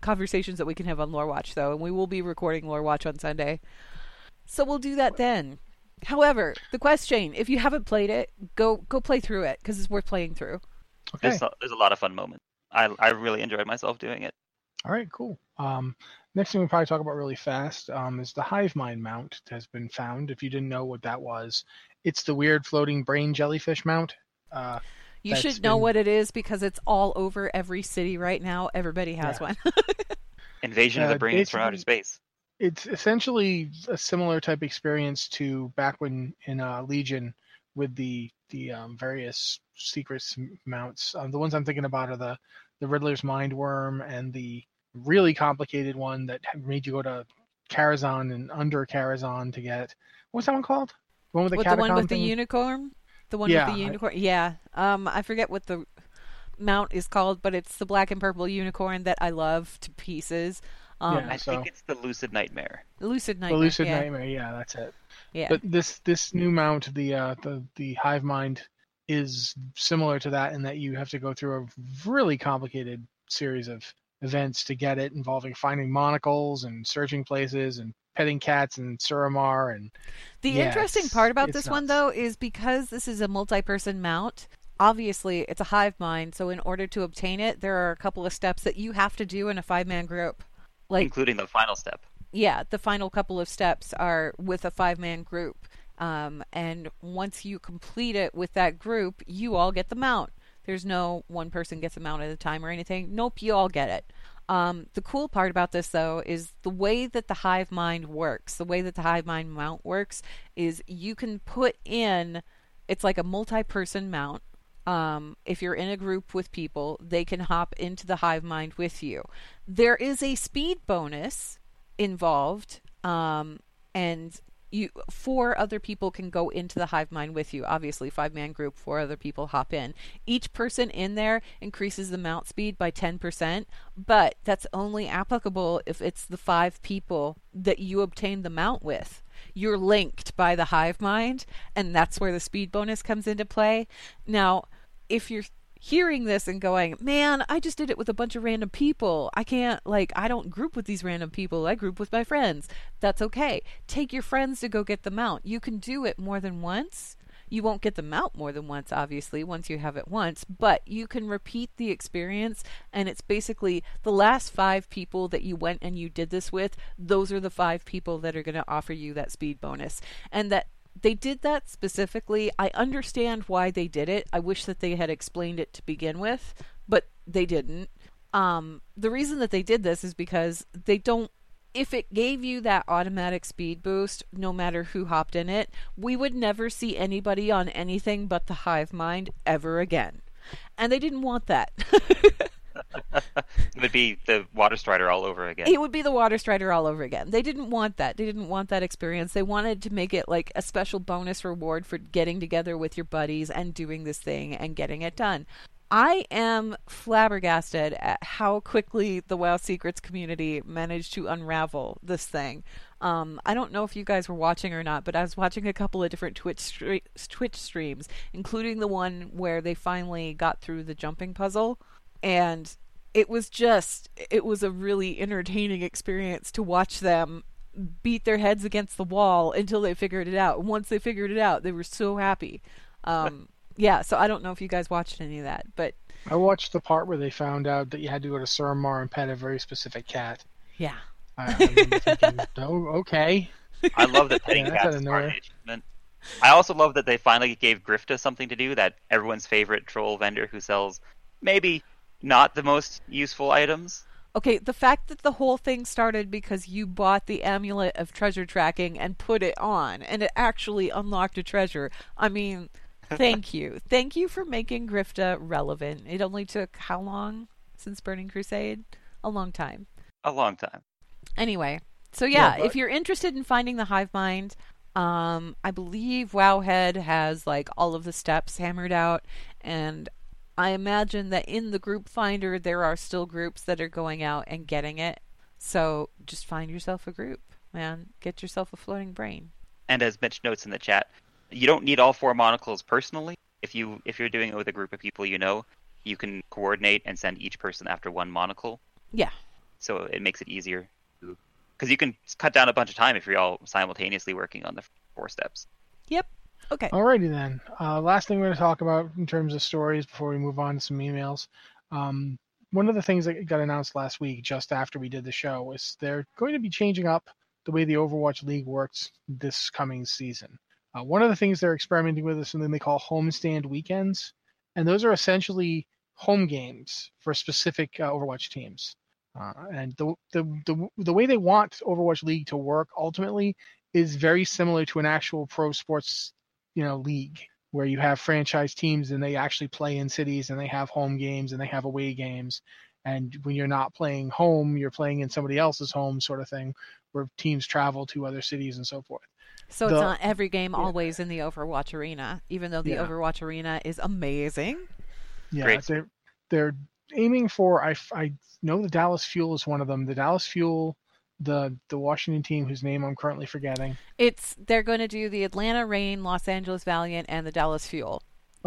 Speaker 3: conversations that we can have on Lore Watch, though, and we will be recording Lore Watch on Sunday, so we'll do that then. However, the question: if you haven't played it, go go play through it because it's worth playing through.
Speaker 4: Okay. There's a, there's a lot of fun moments. I I really enjoyed myself doing it.
Speaker 2: All right, cool. Um, next thing we'll probably talk about really fast um, is the hive mind mount has been found. If you didn't know what that was, it's the weird floating brain jellyfish mount. Uh,
Speaker 3: you should know been... what it is because it's all over every city right now. Everybody has yeah. one. [laughs]
Speaker 4: Invasion uh, of the brains from outer space.
Speaker 2: It's essentially a similar type experience to back when in uh, Legion with the the um, various secrets mounts. Um, the ones I'm thinking about are the the Riddler's mind worm and the really complicated one that made you go to Karazhan and under Karazhan to get what's that one called?
Speaker 3: The one with the, what, the one with thing? the unicorn. The one yeah, with the unicorn. I, yeah. Um, I forget what the mount is called, but it's the black and purple unicorn that I love to pieces. Um,
Speaker 4: yeah, I so, think it's the Lucid Nightmare.
Speaker 3: The Lucid Nightmare.
Speaker 2: The Lucid
Speaker 3: yeah.
Speaker 2: Nightmare. Yeah, that's it. Yeah. But this this new mount, the uh, the the Hive Mind, is similar to that in that you have to go through a really complicated series of events to get it, involving finding monocles and searching places and petting cats and Suramar and
Speaker 3: the yeah, interesting part about this nuts. one though is because this is a multi-person mount obviously it's a hive mind so in order to obtain it there are a couple of steps that you have to do in a five-man group.
Speaker 4: Like including the final step.
Speaker 3: Yeah the final couple of steps are with a five-man group um, and once you complete it with that group you all get the mount there's no one person gets a mount at a time or anything. Nope, you all get it. Um, the cool part about this, though, is the way that the hive mind works. The way that the hive mind mount works is you can put in. It's like a multi-person mount. Um, if you're in a group with people, they can hop into the hive mind with you. There is a speed bonus involved, um, and you four other people can go into the hive mind with you. Obviously five man group four other people hop in. Each person in there increases the mount speed by 10% but that's only applicable if it's the five people that you obtain the mount with. You're linked by the hive mind and that's where the speed bonus comes into play. Now if you're hearing this and going, man, I just did it with a bunch of random people. I can't, like, I don't group with these random people. I group with my friends. That's okay. Take your friends to go get the mount. You can do it more than once. You won't get the mount more than once, obviously, once you have it once, but you can repeat the experience. And it's basically the last five people that you went and you did this with, those are the five people that are going to offer you that speed bonus. And that they did that specifically. I understand why they did it. I wish that they had explained it to begin with, but they didn't. Um, the reason that they did this is because they don't. If it gave you that automatic speed boost, no matter who hopped in it, we would never see anybody on anything but the hive mind ever again. And they didn't want that. [laughs]
Speaker 4: It would be the Water Strider all over again.
Speaker 3: It would be the Water Strider all over again. They didn't want that. They didn't want that experience. They wanted to make it like a special bonus reward for getting together with your buddies and doing this thing and getting it done. I am flabbergasted at how quickly the WoW Secrets community managed to unravel this thing. Um, I don't know if you guys were watching or not, but I was watching a couple of different Twitch stre- Twitch streams, including the one where they finally got through the jumping puzzle, and it was just it was a really entertaining experience to watch them beat their heads against the wall until they figured it out. Once they figured it out, they were so happy. Um, [laughs] yeah, so I don't know if you guys watched any of that, but
Speaker 2: I watched the part where they found out that you had to go to Suramar and pet a very specific cat.
Speaker 3: yeah.
Speaker 2: I, I remember thinking, [laughs] oh, okay.
Speaker 4: I love that petting [laughs]
Speaker 2: Yeah,
Speaker 4: cats
Speaker 2: out of
Speaker 4: is part of
Speaker 2: nowhere.
Speaker 4: the achievement. I also love that they finally gave Griftah something to do. That everyone's favorite troll vendor who sells maybe not the most useful items.
Speaker 3: Okay, the fact that the whole thing started because you bought the amulet of treasure tracking and put it on, and it actually unlocked a treasure. I mean, [laughs] thank you. Thank you for making Griftah relevant. It only took how long since Burning Crusade? A long time.
Speaker 4: A long time.
Speaker 3: Anyway, so yeah,
Speaker 2: Yeah, but-
Speaker 3: if you're interested in finding the hive mind, um, I believe Wowhead has like all of the steps hammered out, and I imagine that in the group finder there are still groups that are going out and getting it. So just find yourself a group, man. Get yourself a floating brain.
Speaker 4: And as Mitch notes in the chat, you don't need all four monocles personally. If you if you're doing it with a group of people you know, you can coordinate and send each person after one monocle.
Speaker 3: Yeah.
Speaker 4: So it makes it easier because you can cut down a bunch of time if you're all simultaneously working on the four steps.
Speaker 3: Yep. Okay.
Speaker 2: Alrighty then. Uh, last thing we're going to talk about in terms of stories before we move on to some emails. Um, one of the things that got announced last week, just after we did the show, is they're going to be changing up the way the Overwatch League works this coming season. Uh, one of the things they're experimenting with is something they call homestand weekends, and those are essentially home games for specific uh, Overwatch teams. Uh, and the, the the the way they want Overwatch League to work ultimately is very similar to an actual pro sports you know league where you have franchise teams and they actually play in cities and they have home games and they have away games and when you're not playing home you're playing in somebody else's home sort of thing where teams travel to other cities and so forth
Speaker 3: So it's not every game
Speaker 2: yeah.
Speaker 3: always in the Overwatch arena, even though the
Speaker 2: Yeah.
Speaker 3: Overwatch arena is amazing.
Speaker 2: yeah
Speaker 4: Great.
Speaker 2: they're they're aiming for I, I know the dallas fuel is one of them the dallas fuel the the washington team whose name i'm currently forgetting
Speaker 3: It's they're going to do the Atlanta Reign, Los Angeles Valiant, and the Dallas Fuel.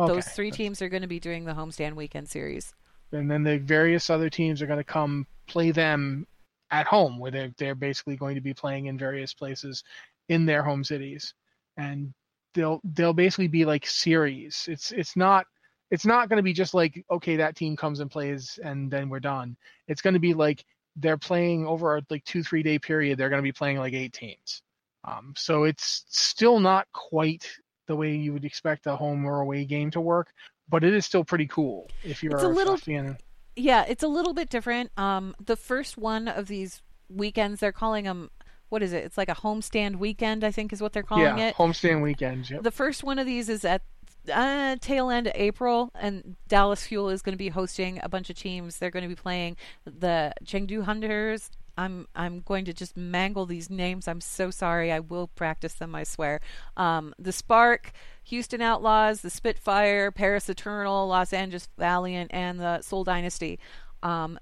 Speaker 3: Those
Speaker 2: Okay.
Speaker 3: three teams are going to be doing the homestand weekend series.
Speaker 2: and then the various other teams are going to come play them at home where they're, they're basically going to be playing in various places in their home cities and they'll they'll basically be like series it's it's not it's not going to be just like okay that team comes and plays and then we're done it's going to be like they're playing over a like two three day period they're going to be playing like eight teams um, so it's still not quite the way you would expect a home or away game to work but it is still pretty cool if you're
Speaker 3: It's a little-
Speaker 2: fan
Speaker 3: Yeah, it's a little bit different. Um, the first one of these weekends, they're calling them. What is it? It's like a homestand weekend, I think, is what they're calling it.
Speaker 2: yeah,
Speaker 3: it.
Speaker 2: homestand weekends. Yep.
Speaker 3: The first one of these is at uh, tail end of April, and Dallas Fuel is going to be hosting a bunch of teams. They're going to be playing the Chengdu Hunters. I'm I'm going to just mangle these names. I'm so sorry. I will practice them. I swear. Um, the Spark, Houston Outlaws, the Spitfire, Paris Eternal, Los Angeles Valiant, and the Seoul Dynasty. Um,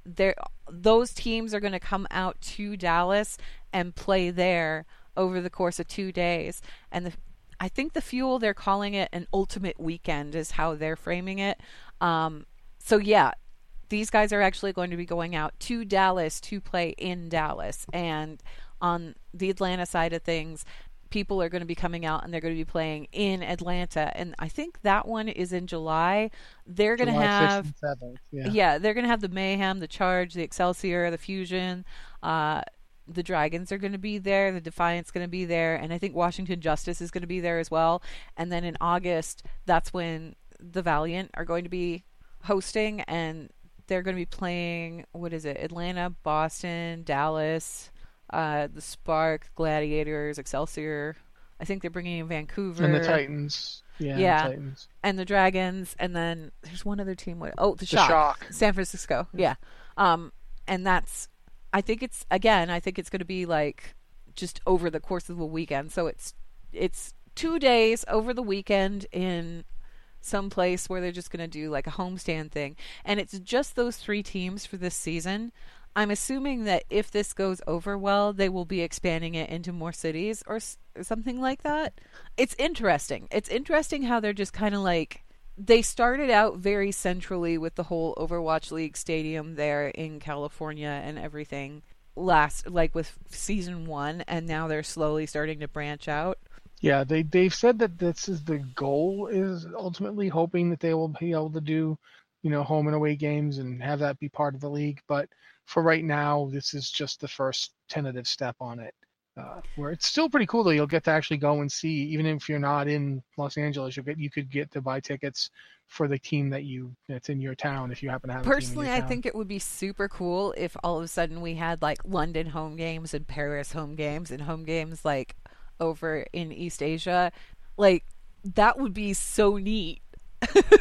Speaker 3: those teams are going to come out to Dallas and play there over the course of two days. And the I think the fuel they're calling it an ultimate weekend is how they're framing it. Um, so yeah, these guys are actually going to be going out to Dallas to play in Dallas, and on the Atlanta side of things, people are going to be coming out and they're going to be playing in Atlanta, and I think that one is in July. They're going to
Speaker 2: July 6th
Speaker 3: have
Speaker 2: 7th, yeah.
Speaker 3: yeah, they're going to have the Mayhem, the Charge, the Excelsior, the Fusion. Uh, the Dragons are going to be there. The Defiant's going to be there, and I think Washington Justice is going to be there as well. And then in August, that's when the Valiant are going to be hosting, and they're going to be playing. What is it? Atlanta, Boston, Dallas, uh, the Spark, Gladiators, Excelsior. I think they're bringing in Vancouver
Speaker 2: and the Titans. Yeah,
Speaker 3: Yeah.
Speaker 2: The Titans.
Speaker 3: and the Dragons, and then there's one other team. With, oh, the
Speaker 2: The
Speaker 3: Shock,
Speaker 2: Shock.
Speaker 3: San Francisco. Yeah. Um, and that's I think it's again, I think it's going to be like just over the course of the weekend. So it's it's two days over the weekend in some place where they're just going to do like a homestand thing, and it's just those three teams for this season. I'm assuming that if this goes over well, they will be expanding it into more cities or, or something like that. It's interesting. It's interesting how they're just kind of like they started out very centrally with the whole Overwatch League stadium there in California and everything last like with season 1 and now they're slowly starting to branch out.
Speaker 2: Yeah, they they've said that this is the goal is ultimately hoping that they will be able to do, you know, home and away games and have that be part of the league, but for right now this is just the first tentative step on it. Uh, where it's still pretty cool though. You'll get to actually go and see, even if you're not in Los Angeles, you'll get you could get to buy tickets for the team that you that's in your town if you happen to have.
Speaker 3: Personally,
Speaker 2: I
Speaker 3: think it would be super cool if all of a sudden we had like London home games and Paris home games and home games like over in East Asia. Like that would be so neat [laughs] because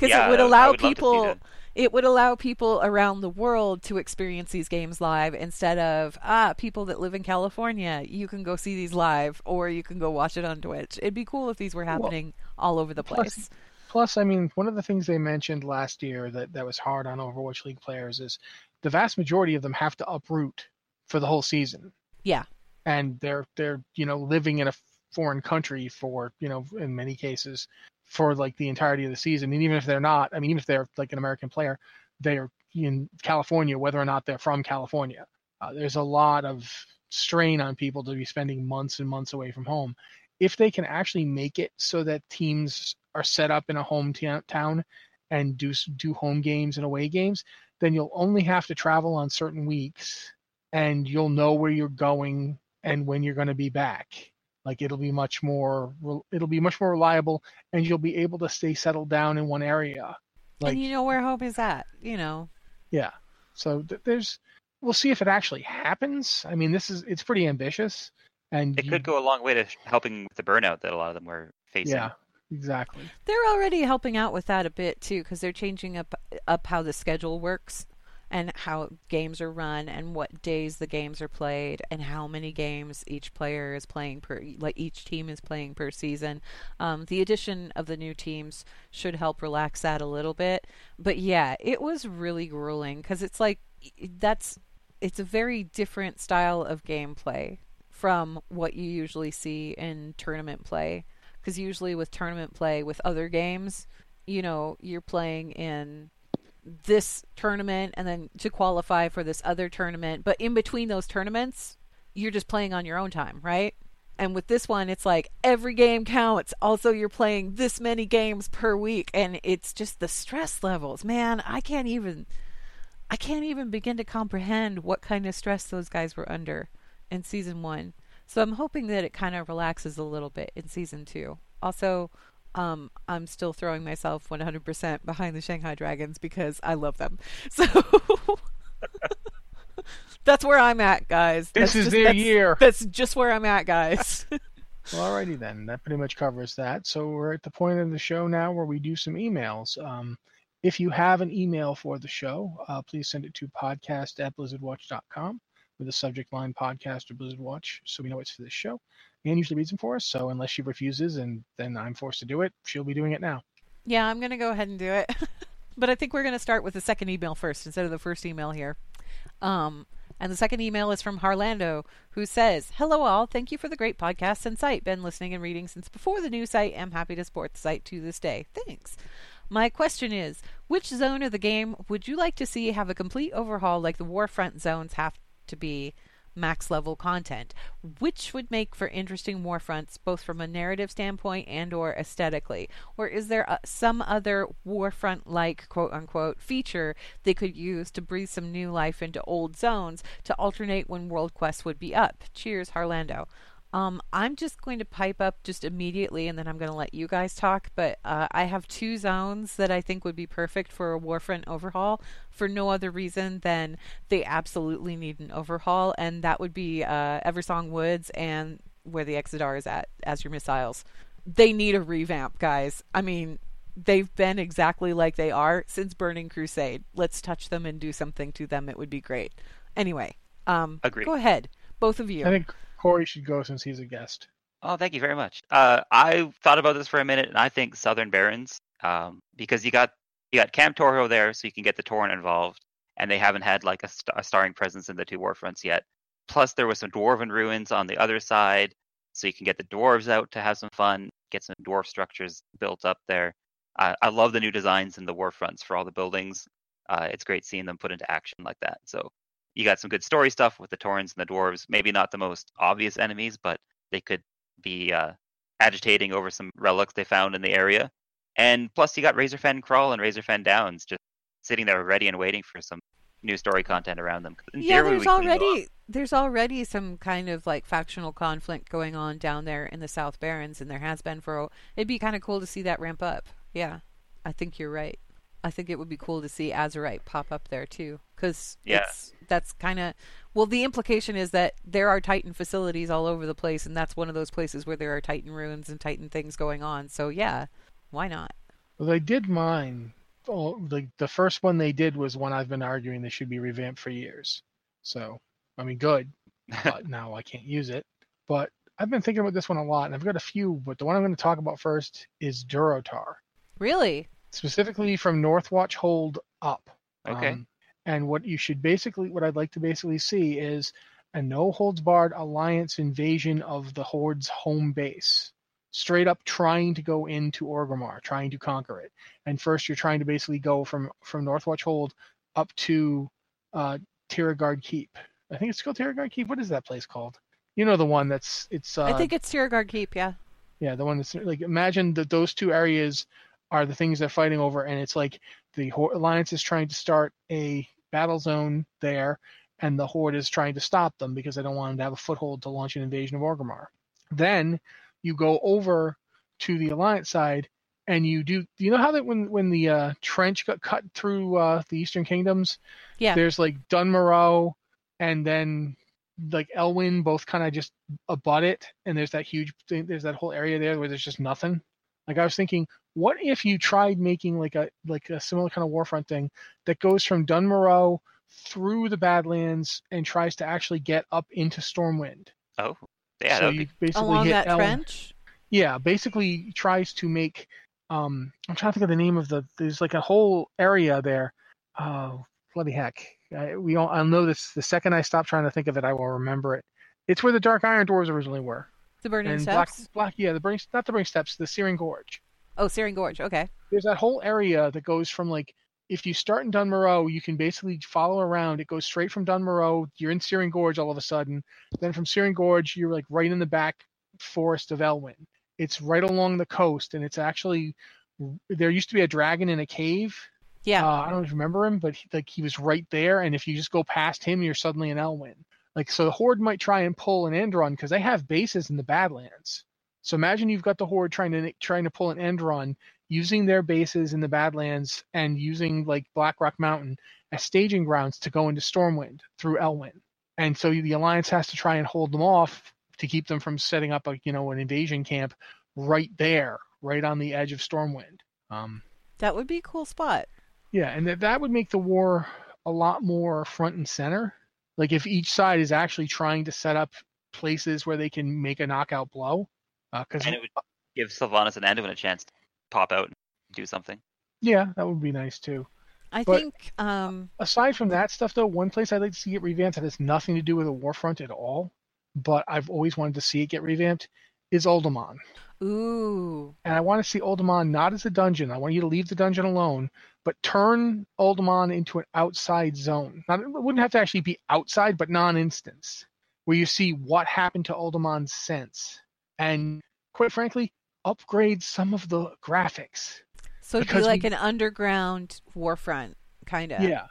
Speaker 4: Yeah,
Speaker 3: it would allow
Speaker 4: would love to see
Speaker 3: people
Speaker 4: that.
Speaker 3: It would allow people around the world to experience these games live instead of ah people that live in California you can go see these live or you can go watch it on Twitch. It'd be cool if these were happening all over the place.
Speaker 2: Plus, I mean, one of the things they mentioned last year that, that was hard on Overwatch League players is the vast majority of them have to uproot for the whole season.
Speaker 3: Yeah.
Speaker 2: And they're they're, you know, living in a foreign country for, you know, in many cases for like the entirety of the season. And even if they're not, I mean, even if they're like an American player, they're in California, whether or not they're from California. Uh, there's a lot of strain on people to be spending months and months away from home. If they can actually make it so that teams are set up in a hometown and do do home games and away games, then you'll only have to travel on certain weeks, and you'll know where you're going and when you're going to be back. Like it'll be much more it'll be much more reliable, and you'll be able to stay settled down in one area. Like
Speaker 3: and you know where hope is at, you know.
Speaker 2: yeah, so th- there's we'll see if it actually happens. I mean, this is it's pretty ambitious, and
Speaker 4: It
Speaker 2: you-
Speaker 4: could go a long way to helping with the burnout that a lot of them were facing.
Speaker 2: yeah, exactly.
Speaker 3: They're already helping out with that a bit too because they're changing up up how the schedule works and how games are run and what days the games are played and how many games each player is playing per like each team is playing per season. Um, the addition of the new teams should help relax that a little bit. But yeah, it was really grueling because it's like that's it's a very different style of gameplay from what you usually see in tournament play because usually with tournament play with other games you know you're playing in this tournament and then to qualify for this other tournament. But in between those tournaments you're just playing on your own time right? And with this one it's like every game counts. Also you're playing this many games per week and it's just the stress levels. Man i can't even i can't even begin to comprehend what kind of stress those guys were under in season one. So i'm hoping that it kind of relaxes a little bit in season two. Also um, I'm still throwing myself 100% behind the Shanghai Dragons because I love them. [laughs] So [laughs] that's where I'm at, guys.
Speaker 2: This
Speaker 3: That's
Speaker 2: is
Speaker 3: just-
Speaker 2: their
Speaker 3: that's-
Speaker 2: year.
Speaker 3: That's just where I'm at, guys. [laughs]
Speaker 2: Well, alrighty then. That pretty much covers that. So we're at the point of the show now where we do some emails. Um, if you have an email for the show, uh, please send it to podcast at blizzardwatch.com with the subject line podcast or Blizzard Watch so we know it's for this show. Anne usually reads them for us, so unless she refuses and then I'm forced to do it, she'll be doing it now.
Speaker 3: yeah, I'm going to go ahead and do it. [laughs] but I think we're going to start with the second email first instead of the first email here. Um, and the second email is from Harlando, who says, Hello, all. Thank you for the great podcast and site. Been listening and reading since before the new site. Am happy to support the site to this day. Thanks. My question is Which zone of the game would you like to see have a complete overhaul like the Warfront zones have to be? Max level content which would make for interesting warfronts both from a narrative standpoint and or aesthetically. Or is there uh some other warfront like quote unquote feature they could use to breathe some new life into old zones to alternate when world quests would be up? Cheers harlando um, I'm just going to pipe up just immediately and then I'm going to let you guys talk. But uh, I have two zones that I think would be perfect for a Warfront overhaul for no other reason than they absolutely need an overhaul. And that would be uh, Eversong Woods and where the Exodar is at Azuremyst Isles. They need a revamp, guys. I mean, they've been exactly like they are since Burning Crusade. Let's touch them and do something to them. It would be great. Anyway, um,
Speaker 4: Agreed.
Speaker 3: go ahead, both of you.
Speaker 2: I think Corey should go since he's a guest.
Speaker 4: Oh, thank you very much. Uh, I thought about this for a minute, and I think Southern Barrens, um, because you got you got Camp Toro there, so you can get the Tauren involved, and they haven't had like a, st- a starring presence in the two warfronts yet. Plus, there was some dwarven ruins on the other side, so you can get the dwarves out to have some fun, get some dwarf structures built up there. I I love the new designs in the warfronts for all the buildings. Uh, it's great seeing them put into action like that. So you got some good story stuff with the Taurens and the dwarves. Maybe not the most obvious enemies, but they could be uh, agitating over some relics they found in the area. And plus, you got Razorfen Kraul and Razorfen Downs just sitting there ready and waiting for some new story content around them. In
Speaker 3: yeah, there's
Speaker 4: we can go
Speaker 3: already there's already some kind of like factional conflict going on down there in the South Barrens, and there has been for. A, it'd be kind of cool to see that ramp up. Yeah, I think you're right. I think it would be cool to see Azerite pop up there too, because
Speaker 4: Yeah.
Speaker 3: that's kind of well. The implication is that there are Titan facilities all over the place, and that's one of those places where there are Titan ruins and Titan things going on. So yeah, why not?
Speaker 2: Well, they did mine. Oh, the the first one they did was one I've been arguing they should be revamped for years. So, I mean, good. [laughs] But now I can't use it. But I've been thinking about this one a lot, and I've got a few. But the one I'm going to talk about first is Durotar,
Speaker 3: Really?
Speaker 2: Specifically from Northwatch Hold up.
Speaker 4: Okay.
Speaker 2: Um, and what you should basically, what I'd like to basically see is a no holds barred alliance invasion of the Horde's home base. Straight up trying to go into Orgrimmar, trying to conquer it. And first, you're trying to basically go from from Northwatch Hold up to uh, Tiragarde Keep. I think it's called Tiragarde Keep. What is that place called? You know the one that's it's. Uh,
Speaker 3: I think it's Tiragarde Keep. Yeah.
Speaker 2: yeah, the one that's like imagine that those two areas are the things they're fighting over, and it's like the alliance is trying to start a battle zone there, and the horde is trying to stop them because they don't want them to have a foothold to launch an invasion of Orgrimmar. Then you go over to the alliance side, and you do. You know how that when when the uh, trench got cut through uh, the Eastern Kingdoms,
Speaker 3: Yeah.
Speaker 2: there's like Dun Morogh, and then like Elwynn both kind of just abut it, and there's that huge thing, there's that whole area there where there's just nothing. Like I was thinking, what if you tried making like a like a similar kind of warfront thing that goes from Dun Morogh through the Badlands and tries to actually get up into Stormwind.
Speaker 4: Oh, yeah,
Speaker 2: so you
Speaker 4: be
Speaker 2: basically
Speaker 3: Along
Speaker 2: hit
Speaker 3: that
Speaker 2: El-
Speaker 3: trench.
Speaker 2: yeah, basically tries to make. Um, I'm trying to think of the name of the. There's like a whole area there. Oh, bloody heck! I, we all. I'll know this. The second I stop trying to think of it, I will remember it. It's where the Dark Iron Dwarves originally were.
Speaker 3: The Burning
Speaker 2: and Black,
Speaker 3: Steps.
Speaker 2: Black, yeah, the burning, not the Burning Steppes, the Searing Gorge.
Speaker 3: Oh, Searing Gorge. Okay.
Speaker 2: There's that whole area that goes from like, if you start in Dun Morogh, you can basically follow around. It goes straight from Dun Morogh. You're in Searing Gorge all of a sudden. Then from Searing Gorge, you're like right in the back forest of Elwynn. It's right along the coast, and it's actually there used to be a dragon in a cave.
Speaker 3: Yeah.
Speaker 2: Uh, I don't remember him, but he, like he was right there, and if you just go past him, you're suddenly in Elwynn. Like so, the Horde might try and pull an Endron because they have bases in the Badlands. So imagine you've got the Horde trying to trying to pull an Endron using their bases in the Badlands and using like Blackrock Mountain as staging grounds to go into Stormwind through Elwynn. And so the Alliance has to try and hold them off to keep them from setting up a you know an invasion camp right there, right on the edge of Stormwind. Um,
Speaker 3: that would be a cool spot.
Speaker 2: yeah, and that that would make the war a lot more front and center. Like if each side is actually trying to set up places where they can make a knockout blow. Because
Speaker 4: and it would give Sylvanas and Anduin a chance to pop out and do something.
Speaker 2: yeah, that would be nice too.
Speaker 3: I
Speaker 2: But-
Speaker 3: think um
Speaker 2: Aside from that stuff, though, one place I'd like to see it revamped that has nothing to do with a warfront at all, but I've always wanted to see it get revamped, is Uldaman.
Speaker 3: Ooh.
Speaker 2: And I want to see Uldaman not as a dungeon. I want you to leave the dungeon alone, but turn Uldaman into an outside zone. Not, it wouldn't have to actually be outside, but non-instance, where you see what happened to Uldaman's sense, and quite frankly, upgrade some of the graphics.
Speaker 3: So it'd be like
Speaker 2: we-
Speaker 3: an underground warfront kind of.
Speaker 2: Yeah.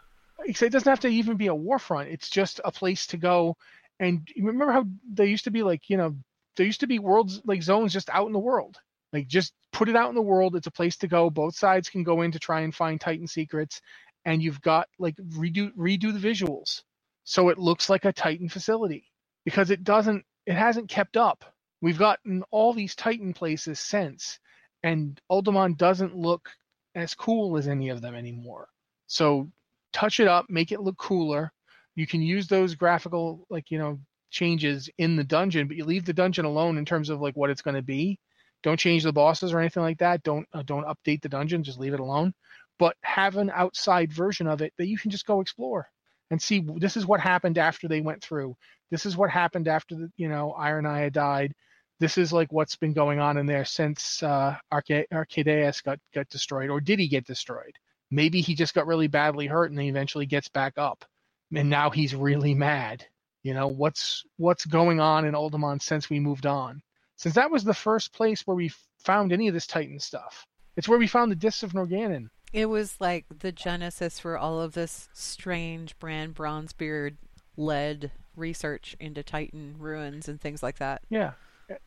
Speaker 2: Except It doesn't have to even be a warfront. It's just a place to go. And remember how they used to be like, you know, there used to be worlds like zones just out in the world. Like just put it out in the world. It's a place to go. Both sides can go in to try and find Titan secrets. And you've got like redo redo the visuals so it looks like a Titan facility. Because it doesn't it hasn't kept up. We've gotten all these Titan places since. and Uldaman doesn't look as cool as any of them anymore. So touch it up, make it look cooler. You can use those graphical like you know changes in the dungeon, but you leave the dungeon alone in terms of like what it's going to be. Don't change the bosses or anything like that. Don't uh, don't update the dungeon. Just leave it alone. But have an outside version of it that you can just go explore and see. This is what happened after they went through. This is what happened after the you know Iron died. This is like what's been going on in there since uh, Arca- Archaedas got got destroyed, or did he get destroyed? Maybe he just got really badly hurt and he eventually gets back up, and now he's really mad. You know what's what's going on in Uldaman since we moved on since that was the first place where we found any of this Titan stuff. It's where we found the discs of Norgannon.
Speaker 3: It was like the genesis for all of this strange Brann Bronzebeard led research into Titan ruins and things like that.
Speaker 2: Yeah.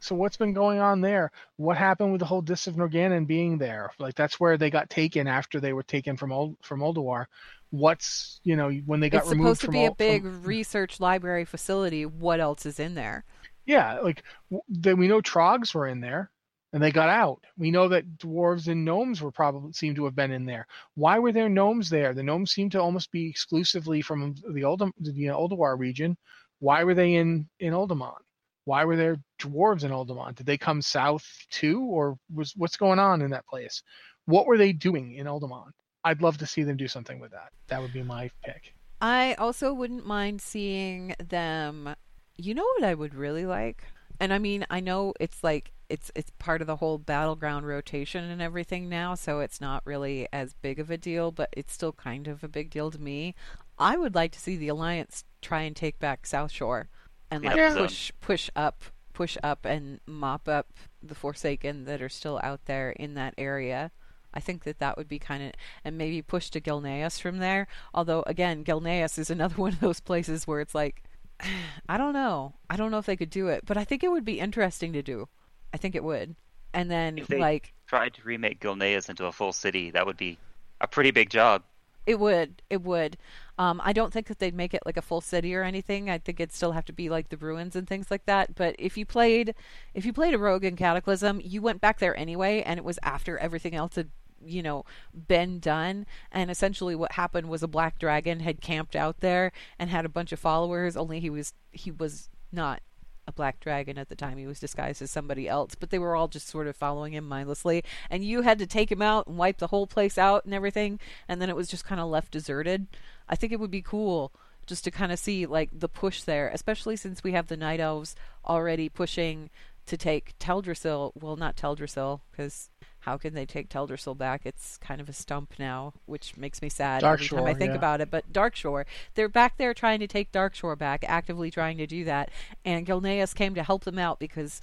Speaker 2: So what's been going on there? What happened with the whole Disc of Norgannon being there? Like that's where they got taken after they were taken from Old from Ulduar. What's you know when they got removed?
Speaker 3: it's supposed to be a big
Speaker 2: from-
Speaker 3: research library facility. What else is in there?
Speaker 2: yeah, like they, we know Troggs were in there and they got out. We know that dwarves and gnomes were probably seem to have been in there. Why were there gnomes there? The gnomes seem to almost be exclusively from the old the Ulduar region. Why were they in in Uldaman? Why were there dwarves in Uldaman? Did they come south too, or was what's going on in that place? What were they doing in Uldaman? I'd love to see them do something with that. That would be my pick.
Speaker 3: I also wouldn't mind seeing them. You know what I would really like? And I mean, I know it's like it's it's part of the whole battleground rotation and everything now, so it's not really as big of a deal, but it's still kind of a big deal to me. I would like to see the alliance try and take back Southshore and like
Speaker 4: Yeah.
Speaker 3: push push up push up and mop up the Forsaken that are still out there in that area. I think that that would be kind of, and maybe push to Gilneas from there. Although, again, Gilneas is another [laughs] one of those places where it's like, [sighs] I don't know. I don't know if they could do it, but I think it would be interesting to do. I think it would. And then,
Speaker 4: If they
Speaker 3: like,
Speaker 4: tried to remake Gilneas into a full city, that would be a pretty big job.
Speaker 3: It would. It would. Um, I don't think that they'd make it like a full city or anything. I think it'd still have to be like the ruins and things like that. But if you played, if you played a rogue in Cataclysm, you went back there anyway, and it was after everything else had, you know, been done. And essentially, what happened was a black dragon had camped out there and had a bunch of followers. Only he was he was not a black dragon at the time. He was disguised as somebody else, but they were all just sort of following him mindlessly. And you had to take him out and wipe the whole place out and everything. And then it was just kind of left deserted. I think it would be cool just to kind of see like the push there, especially since we have the night elves already pushing to take Teldrassil. Well, not Teldrassil, because how can they take Teldrassil back? It's kind of a stump now, which makes me sad every time I think
Speaker 2: yeah.
Speaker 3: about it. But Darkshore, they're back there trying to take Darkshore back, actively trying to do that. And Gilneas came to help them out because,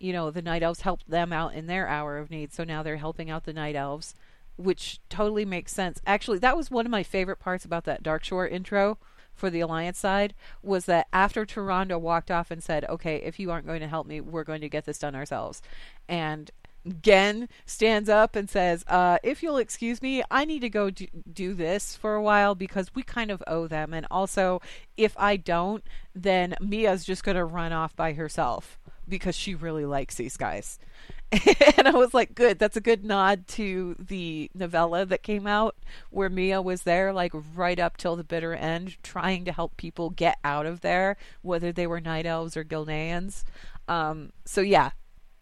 Speaker 3: you know, the Night Elves helped them out in their hour of need. So now they're helping out the Night Elves, which totally makes sense. Actually, that was one of my favorite parts about that Darkshore intro for the Alliance side was that after Tyrande walked off and said, "Okay, if you aren't going to help me, we're going to get this done ourselves," and Genn stands up and says, uh, "If you'll excuse me, I need to go do, do this for a while because we kind of owe them, and also if I don't, then Mia's just going to run off by herself because she really likes these guys." [laughs] and I was like, "Good, that's a good nod to the novella that came out where Mia was there, like right up till the bitter end, trying to help people get out of there, whether they were night elves or Gilneans." Um, so yeah,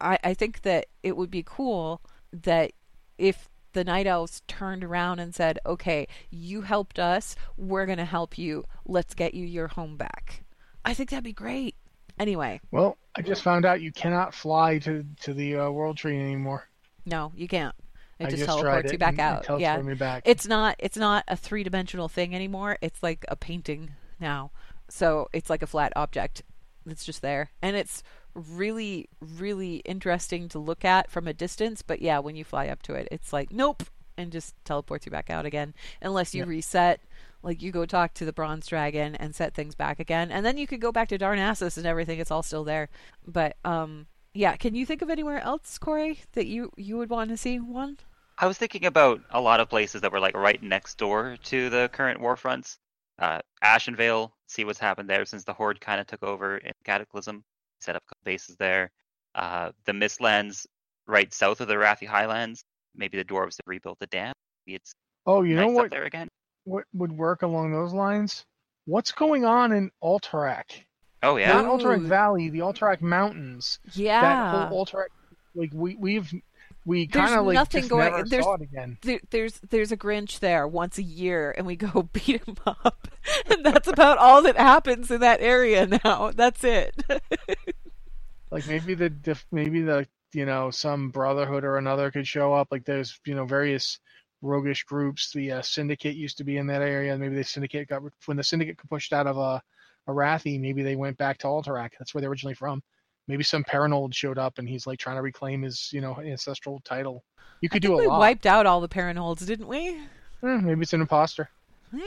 Speaker 3: I, I think that it would be cool that if the night elves turned around and said, "Okay, you helped us. We're going to help you. Let's get you your home back." I think that'd be great. Anyway,
Speaker 2: Well, I just found out you cannot fly to to the uh, World Tree anymore.
Speaker 3: no, you can't. It
Speaker 2: I
Speaker 3: just,
Speaker 2: just
Speaker 3: teleports you back out. yeah,
Speaker 2: back.
Speaker 3: it's not. It's not a three dimensional thing anymore. It's like a painting now. So it's like a flat object that's just there, and it's really, really interesting to look at from a distance. But yeah, when you fly up to it, it's like nope, and just teleports you back out again, unless you
Speaker 2: Yep.
Speaker 3: reset. Like you go talk to the bronze dragon and set things back again, and then you could go back to Darnassus and everything. It's all still there. But um, yeah. Can you think of anywhere else, Corey, that you you would want to see one?
Speaker 4: I was thinking about a lot of places that were like right next door to the current war fronts. Uh, Ashenvale, see what's happened there since the Horde kind of took over in Cataclysm, set up a couple bases there. Uh, the Mistlands, right south of the Rathi Highlands. Maybe the dwarves have rebuilt the dam. Maybe it's
Speaker 2: Oh, you
Speaker 4: nice
Speaker 2: know what?
Speaker 4: there again.
Speaker 2: What would work along those lines? What's going on in Alterac?
Speaker 4: Oh yeah.
Speaker 2: Not Alterac Valley, the Alterac Mountains.
Speaker 3: Yeah.
Speaker 2: That whole Alterac, like we we've we
Speaker 3: There's
Speaker 2: kind of like
Speaker 3: nothing going- there's-
Speaker 2: saw it again.
Speaker 3: there, there's there's a Grinch there once a year, and we go [laughs] beat him up, [laughs] and that's about all that happens in that area now. That's it. [laughs]
Speaker 2: Like maybe the maybe the you know some brotherhood or another could show up. Like there's you know various roguish groups. The uh, syndicate used to be in that area. Maybe the syndicate got when the syndicate got pushed out of uh, Arathi. Maybe they went back to Alterac. That's where they're originally from. Maybe some Perenolde showed up and he's like trying to reclaim his you know ancestral title. You could do a lot.
Speaker 3: we
Speaker 2: lot.
Speaker 3: wiped out all the Perenoldes, didn't we?
Speaker 2: Eh, maybe it's an imposter.
Speaker 3: Yeah.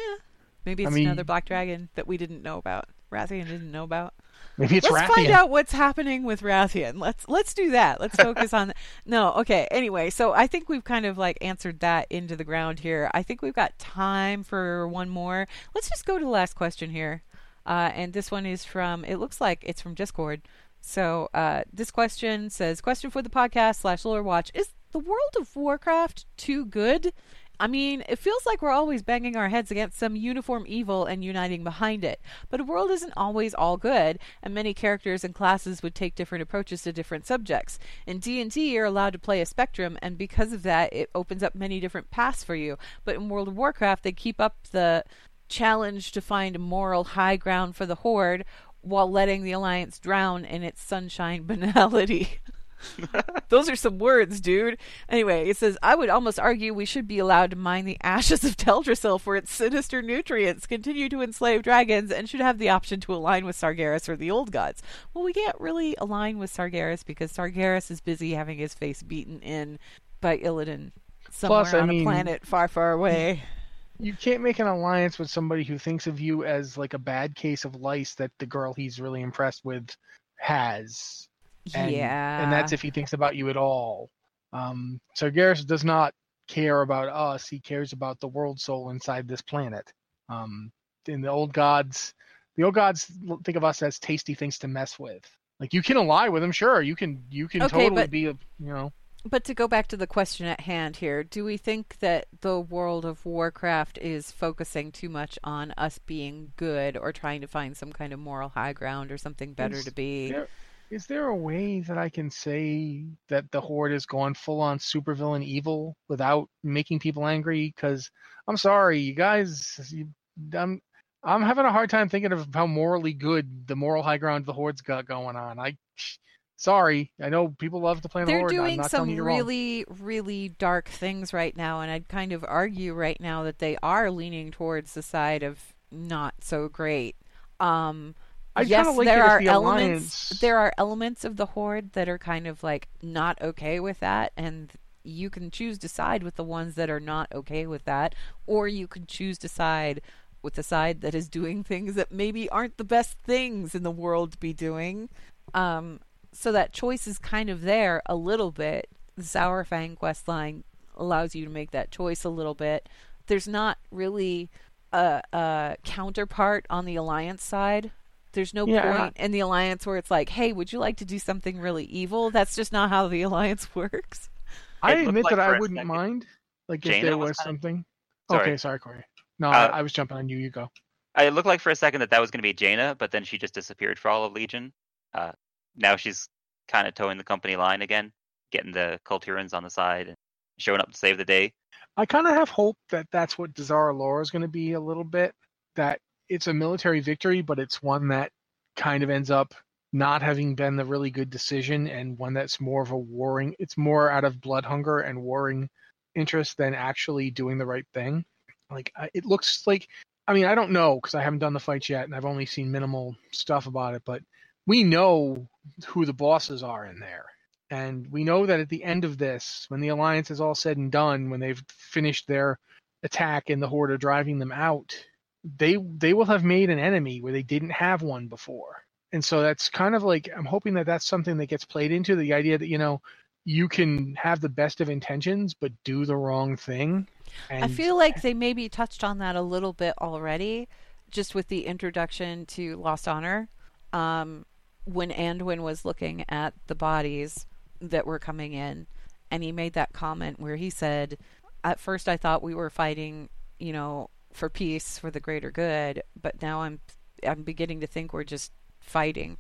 Speaker 3: Maybe
Speaker 2: I
Speaker 3: it's
Speaker 2: mean-
Speaker 3: another black dragon that we didn't know about. Wrathion didn't know about.
Speaker 2: Maybe it's
Speaker 3: let's
Speaker 2: Wrathion.
Speaker 3: find out what's happening with Wrathion. Let's let's do that. Let's focus on [laughs] No, okay. Anyway, so I think we've kind of like answered that into the ground here. I think we've got time for one more. Let's just go to the last question here. Uh, and this one is from it looks like it's from Discord. So uh, this question says question for the podcast slash lore watch is the World of Warcraft too good? I mean, it feels like we're always banging our heads against some uniform evil and uniting behind it. But a world isn't always all good, and many characters and classes would take different approaches to different subjects. In D&D, you're allowed to play a spectrum, and because of that, it opens up many different paths for you. But in World of Warcraft, they keep up the challenge to find moral high ground for the Horde while letting the Alliance drown in its sunshine [laughs] banality. [laughs] Those are some words, dude. Anyway, it says, I would almost argue we should be allowed to mine the ashes of Teldrassil for its sinister nutrients, continue to enslave dragons, and should have the option to align with Sargeras or the old gods. Well, we can't really align with Sargeras because Sargeras is busy having his face beaten in by Illidan somewhere
Speaker 2: Plus,
Speaker 3: on
Speaker 2: mean-
Speaker 3: a planet far, far away.
Speaker 2: You can't make an alliance with somebody who thinks of you as like a bad case of lice that the girl he's really impressed with has. And,
Speaker 3: yeah.
Speaker 2: And that's if he thinks about you at all. Um, Sargeras does not care about us. He cares about the world soul inside this planet. Um, in the old gods, the old gods think of us as tasty things to mess with. Like you can ally with them, sure. You can you can
Speaker 3: Okay,
Speaker 2: totally
Speaker 3: but-
Speaker 2: be a you know.
Speaker 3: But to go back to the question at hand here, do we think that the World of Warcraft is focusing too much on us being good or trying to find some kind of moral high ground or something better
Speaker 2: Is
Speaker 3: to be?
Speaker 2: there- Is there a way that I can say that the Horde has gone full on supervillain evil without making people angry? Because I'm sorry, you guys, you, I'm I'm having a hard time thinking of how morally good the moral high ground the Horde's got going on. I sorry, I know people love to play the
Speaker 3: They're.
Speaker 2: I'm
Speaker 3: doing some
Speaker 2: you're wrong.
Speaker 3: really, really dark things right now, and I'd kind of argue right now that they are leaning towards the side of not so great. Um,
Speaker 2: I'd
Speaker 3: yes,
Speaker 2: like
Speaker 3: there are
Speaker 2: the
Speaker 3: elements.
Speaker 2: Alliance-
Speaker 3: There are elements of the horde that are kind of like not okay with that, and you can choose to side with the ones that are not okay with that, or you can choose to side with the side that is doing things that maybe aren't the best things in the world to be doing. Um, so that choice is kind of there a little bit. The Saurfang quest line allows you to make that choice a little bit. There's not really a, a counterpart on the alliance side. There's no
Speaker 2: Yeah,
Speaker 3: point in the alliance where it's like, "Hey, would you like to do something really evil?" That's just not how the [laughs] alliance works.
Speaker 2: I admit
Speaker 4: like
Speaker 2: that I wouldn't
Speaker 4: second
Speaker 2: mind, like if
Speaker 4: Jaina
Speaker 2: there
Speaker 4: was
Speaker 2: was
Speaker 4: kinda-
Speaker 2: something.
Speaker 4: Sorry.
Speaker 2: Okay, sorry, Corey. No,
Speaker 4: Uh,
Speaker 2: I, I was jumping on you. You go.
Speaker 4: It looked like for a second that that was going to be Jaina, but then she just disappeared for all of Legion. Uh, now she's kind of towing the company line again, getting the Kul Tirans on the side and showing up to save the day.
Speaker 2: I kind of have hope that that's what Dazar'alor is going to be a little bit. That it's a military victory, but it's one that kind of ends up not having been the really good decision, and one that's more of a warring. It's more out of blood hunger and warring interest than actually doing the right thing. Like it looks like. I mean, I don't know because I haven't done the fights yet, and I've only seen minimal stuff about it. But we know who the bosses are in there. And we know that at the end of this, when the alliance is all said and done, when they've finished their attack and the horde are driving them out, they they will have made an enemy where they didn't have one before. And so that's kind of like I'm hoping that that's something that gets played into the idea that you know you can have the best of intentions but do the wrong thing. And
Speaker 3: I feel like they maybe touched on that a little bit already, just with the introduction to Lost Honor. Um, when Anduin was looking at the bodies, that were coming in, and he made that comment where he said, "At first, I thought we were fighting, you know, for peace, for the greater good, but now I'm I'm beginning to think we're just fighting,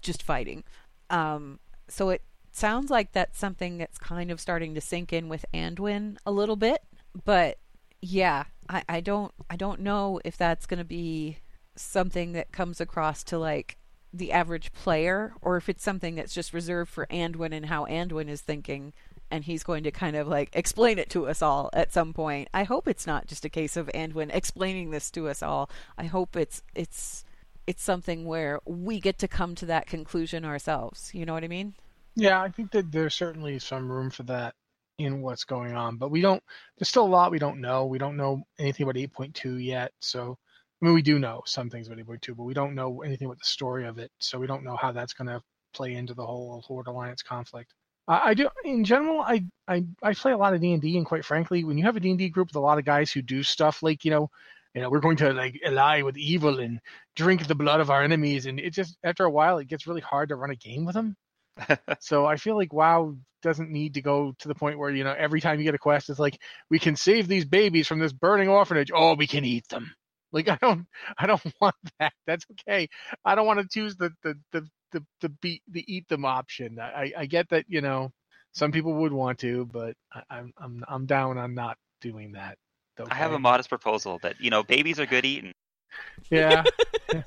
Speaker 3: just fighting." Um, so it sounds like that's something that's kind of starting to sink in with Anduin a little bit, but yeah, I, I don't I don't know if that's to be something that comes across to like the average player or if it's something that's just reserved for Anduin and how Anduin is thinking and he's going to kind of like explain it to us all at some point. I hope it's not just a case of Anduin explaining this to us all. I hope it's it's it's something where we get to come to that conclusion ourselves. You know what I mean?
Speaker 2: Yeah, I think that there's certainly some room for that in what's going on, but we don't. There's still a lot we don't know. We don't know anything about 8.2 yet, so I mean we do know some things about 8.2, but we don't know anything about the story of it. So we don't know how that's going to play into the whole Horde Alliance conflict. I, I do in general. I, I I play a lot of D and D, and quite frankly, when you have a D and D group with a lot of guys who do stuff like you know you know, we're going to like ally with evil and drink the blood of our enemies. And it just, after a while, it gets really hard to run a game with them. [laughs] so I feel like WoW doesn't need to go to the point where, you know, every time you get a quest, it's like, we can save these babies from this burning orphanage. Oh, we can eat them. Like, I don't, I don't [laughs] want that. That's okay. I don't want to choose the, the, the, the, the beat, the eat them option. I, I get that, you know, some people would want to, but I, I'm, I'm, I'm down on not doing that.
Speaker 4: I have a modest proposal that you know babies are good eating.
Speaker 2: Yeah. [laughs]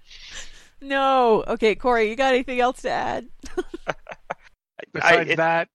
Speaker 2: [laughs]
Speaker 3: no. Okay, Corey, you got anything else to add?
Speaker 2: Besides I, it, that,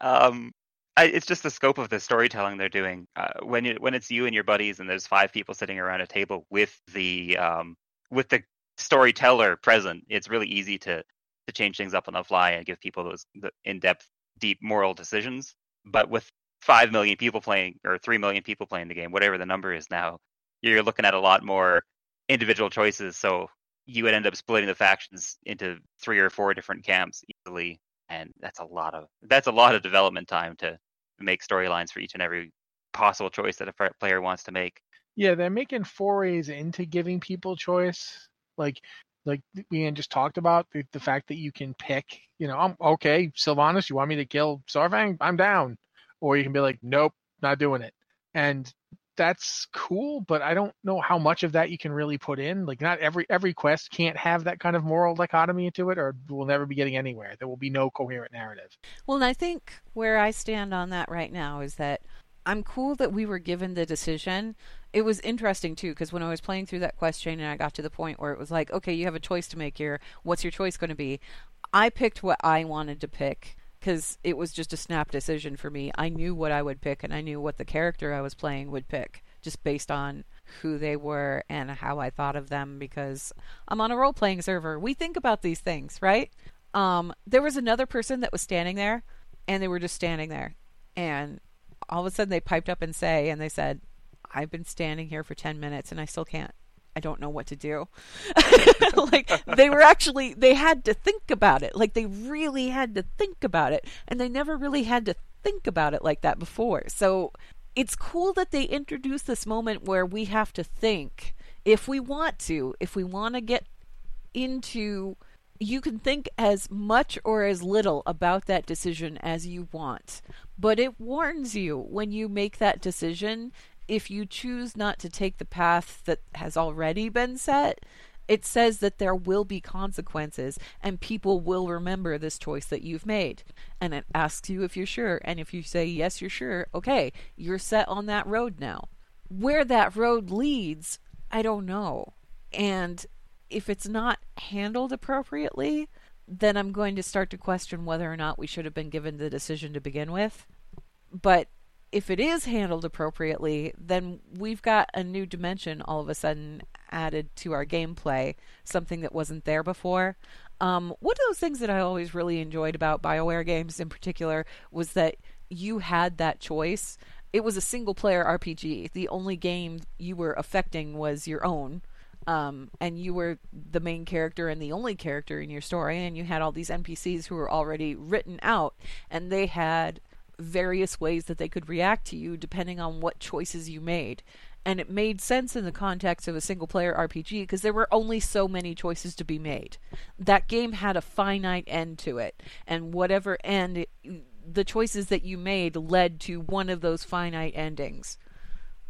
Speaker 4: um, I, it's just the scope of the storytelling they're doing. Uh, when you when it's you and your buddies, and there's five people sitting around a table with the um, with the storyteller present, it's really easy to to change things up on the fly and give people those in depth, deep moral decisions. But with five million people playing or three million people playing the game, whatever the number is now, you're looking at a lot more individual choices. So you would end up splitting the factions into three or four different camps easily, and that's a lot of that's a lot of development time to make storylines for each and every possible choice that a player wants to make.
Speaker 2: Yeah, they're making forays into giving people choice, like like we just talked about the, the fact that you can pick. You know, I'm okay, Sylvanas. You want me to kill Saurfang? I'm down or you can be like, nope, not doing it. And that's cool, but I don't know how much of that you can really put in. Like not every every quest can't have that kind of moral dichotomy into it or we'll never be getting anywhere. There will be no coherent narrative.
Speaker 3: Well, and I think where I stand on that right now is that I'm cool that we were given the decision. It was interesting too because when I was playing through that question and I got to the point where it was like, okay, you have a choice to make here. What's your choice going to be? I picked what I wanted to pick because it was just a snap decision for me. I knew what I would pick, and I knew what the character I was playing would pick, just based on who they were and how I thought of them. Because I'm on a role playing server, we think about these things, right? Um, there was another person that was standing there, and they were just standing there, and all of a sudden they piped up and say, and they said, "I've been standing here for ten minutes, and I still can't I don't know what to do. [laughs] like they were actually they had to think about it. Like they really had to think about it and they never really had to think about it like that before. So it's cool that they introduce this moment where we have to think if we want to, if we want to get into you can think as much or as little about that decision as you want, but it warns you when you make that decision if you choose not to take the path that has already been set, it says that there will be consequences and people will remember this choice that you've made. And it asks you if you're sure. And if you say, yes, you're sure, okay, you're set on that road now. Where that road leads, I don't know. And if it's not handled appropriately, then I'm going to start to question whether or not we should have been given the decision to begin with. But if it is handled appropriately, then we've got a new dimension all of a sudden added to our gameplay, something that wasn't there before. Um, one of those things that I always really enjoyed about BioWare games in particular was that you had that choice. It was a single player RPG. The only game you were affecting was your own. Um, and you were the main character and the only character in your story, and you had all these NPCs who were already written out, and they had various ways that they could react to you depending on what choices you made. and it made sense in the context of a single player RPG because there were only so many choices to be made. That game had a finite end to it, and whatever end, the choices that you made led to one of those finite endings,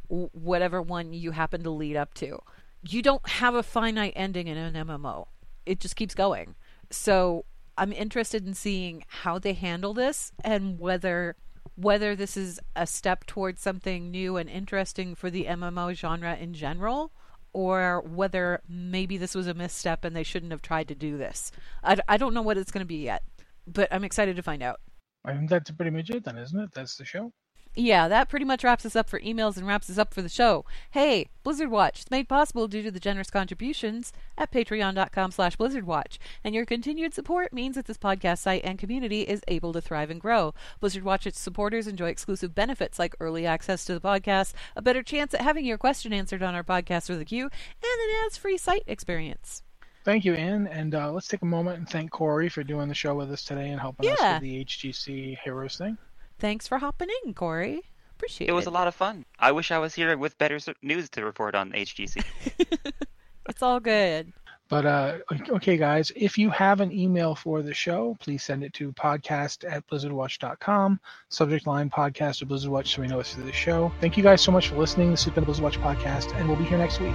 Speaker 3: whatever one you happen to lead up to. You don't have a finite ending in an MMO, it just keeps going. So I'm interested in seeing how they handle this and whether whether this is a step towards something new and interesting for the MMO genre in general, or whether maybe this was a misstep and they shouldn't have tried to do this. I, I don't know what it's going to be yet, but I'm excited to find out.
Speaker 2: I think that's pretty much it then, isn't it? That's the show
Speaker 3: yeah, that pretty much wraps us up for emails and wraps us up for the show. Hey, Blizzard Watch is made possible due to the generous contributions at patreon.com slash blizzardwatch. And your continued support means that this podcast site and community is able to thrive and grow. Blizzard Watch's supporters enjoy exclusive benefits like early access to the podcast, a better chance at having your question answered on our podcast or the queue, and an ads-free site experience.
Speaker 2: Thank you, Anne. And uh, let's take a moment and thank Corey for doing the show with us today and helping yeah. us with the HGC Heroes thing.
Speaker 3: Thanks for hopping in, Corey. Appreciate it.
Speaker 4: It was a lot of fun. I wish I was here with better news to report on HGC. [laughs] [laughs]
Speaker 3: it's all good.
Speaker 2: But uh, okay, guys, if you have an email for the show, please send it to podcast at blizzardwatch.com. Subject line podcast or Blizzard Watch so we know it's for the show. Thank you guys so much for listening. This has been the Blizzard Watch podcast, and we'll be here next week.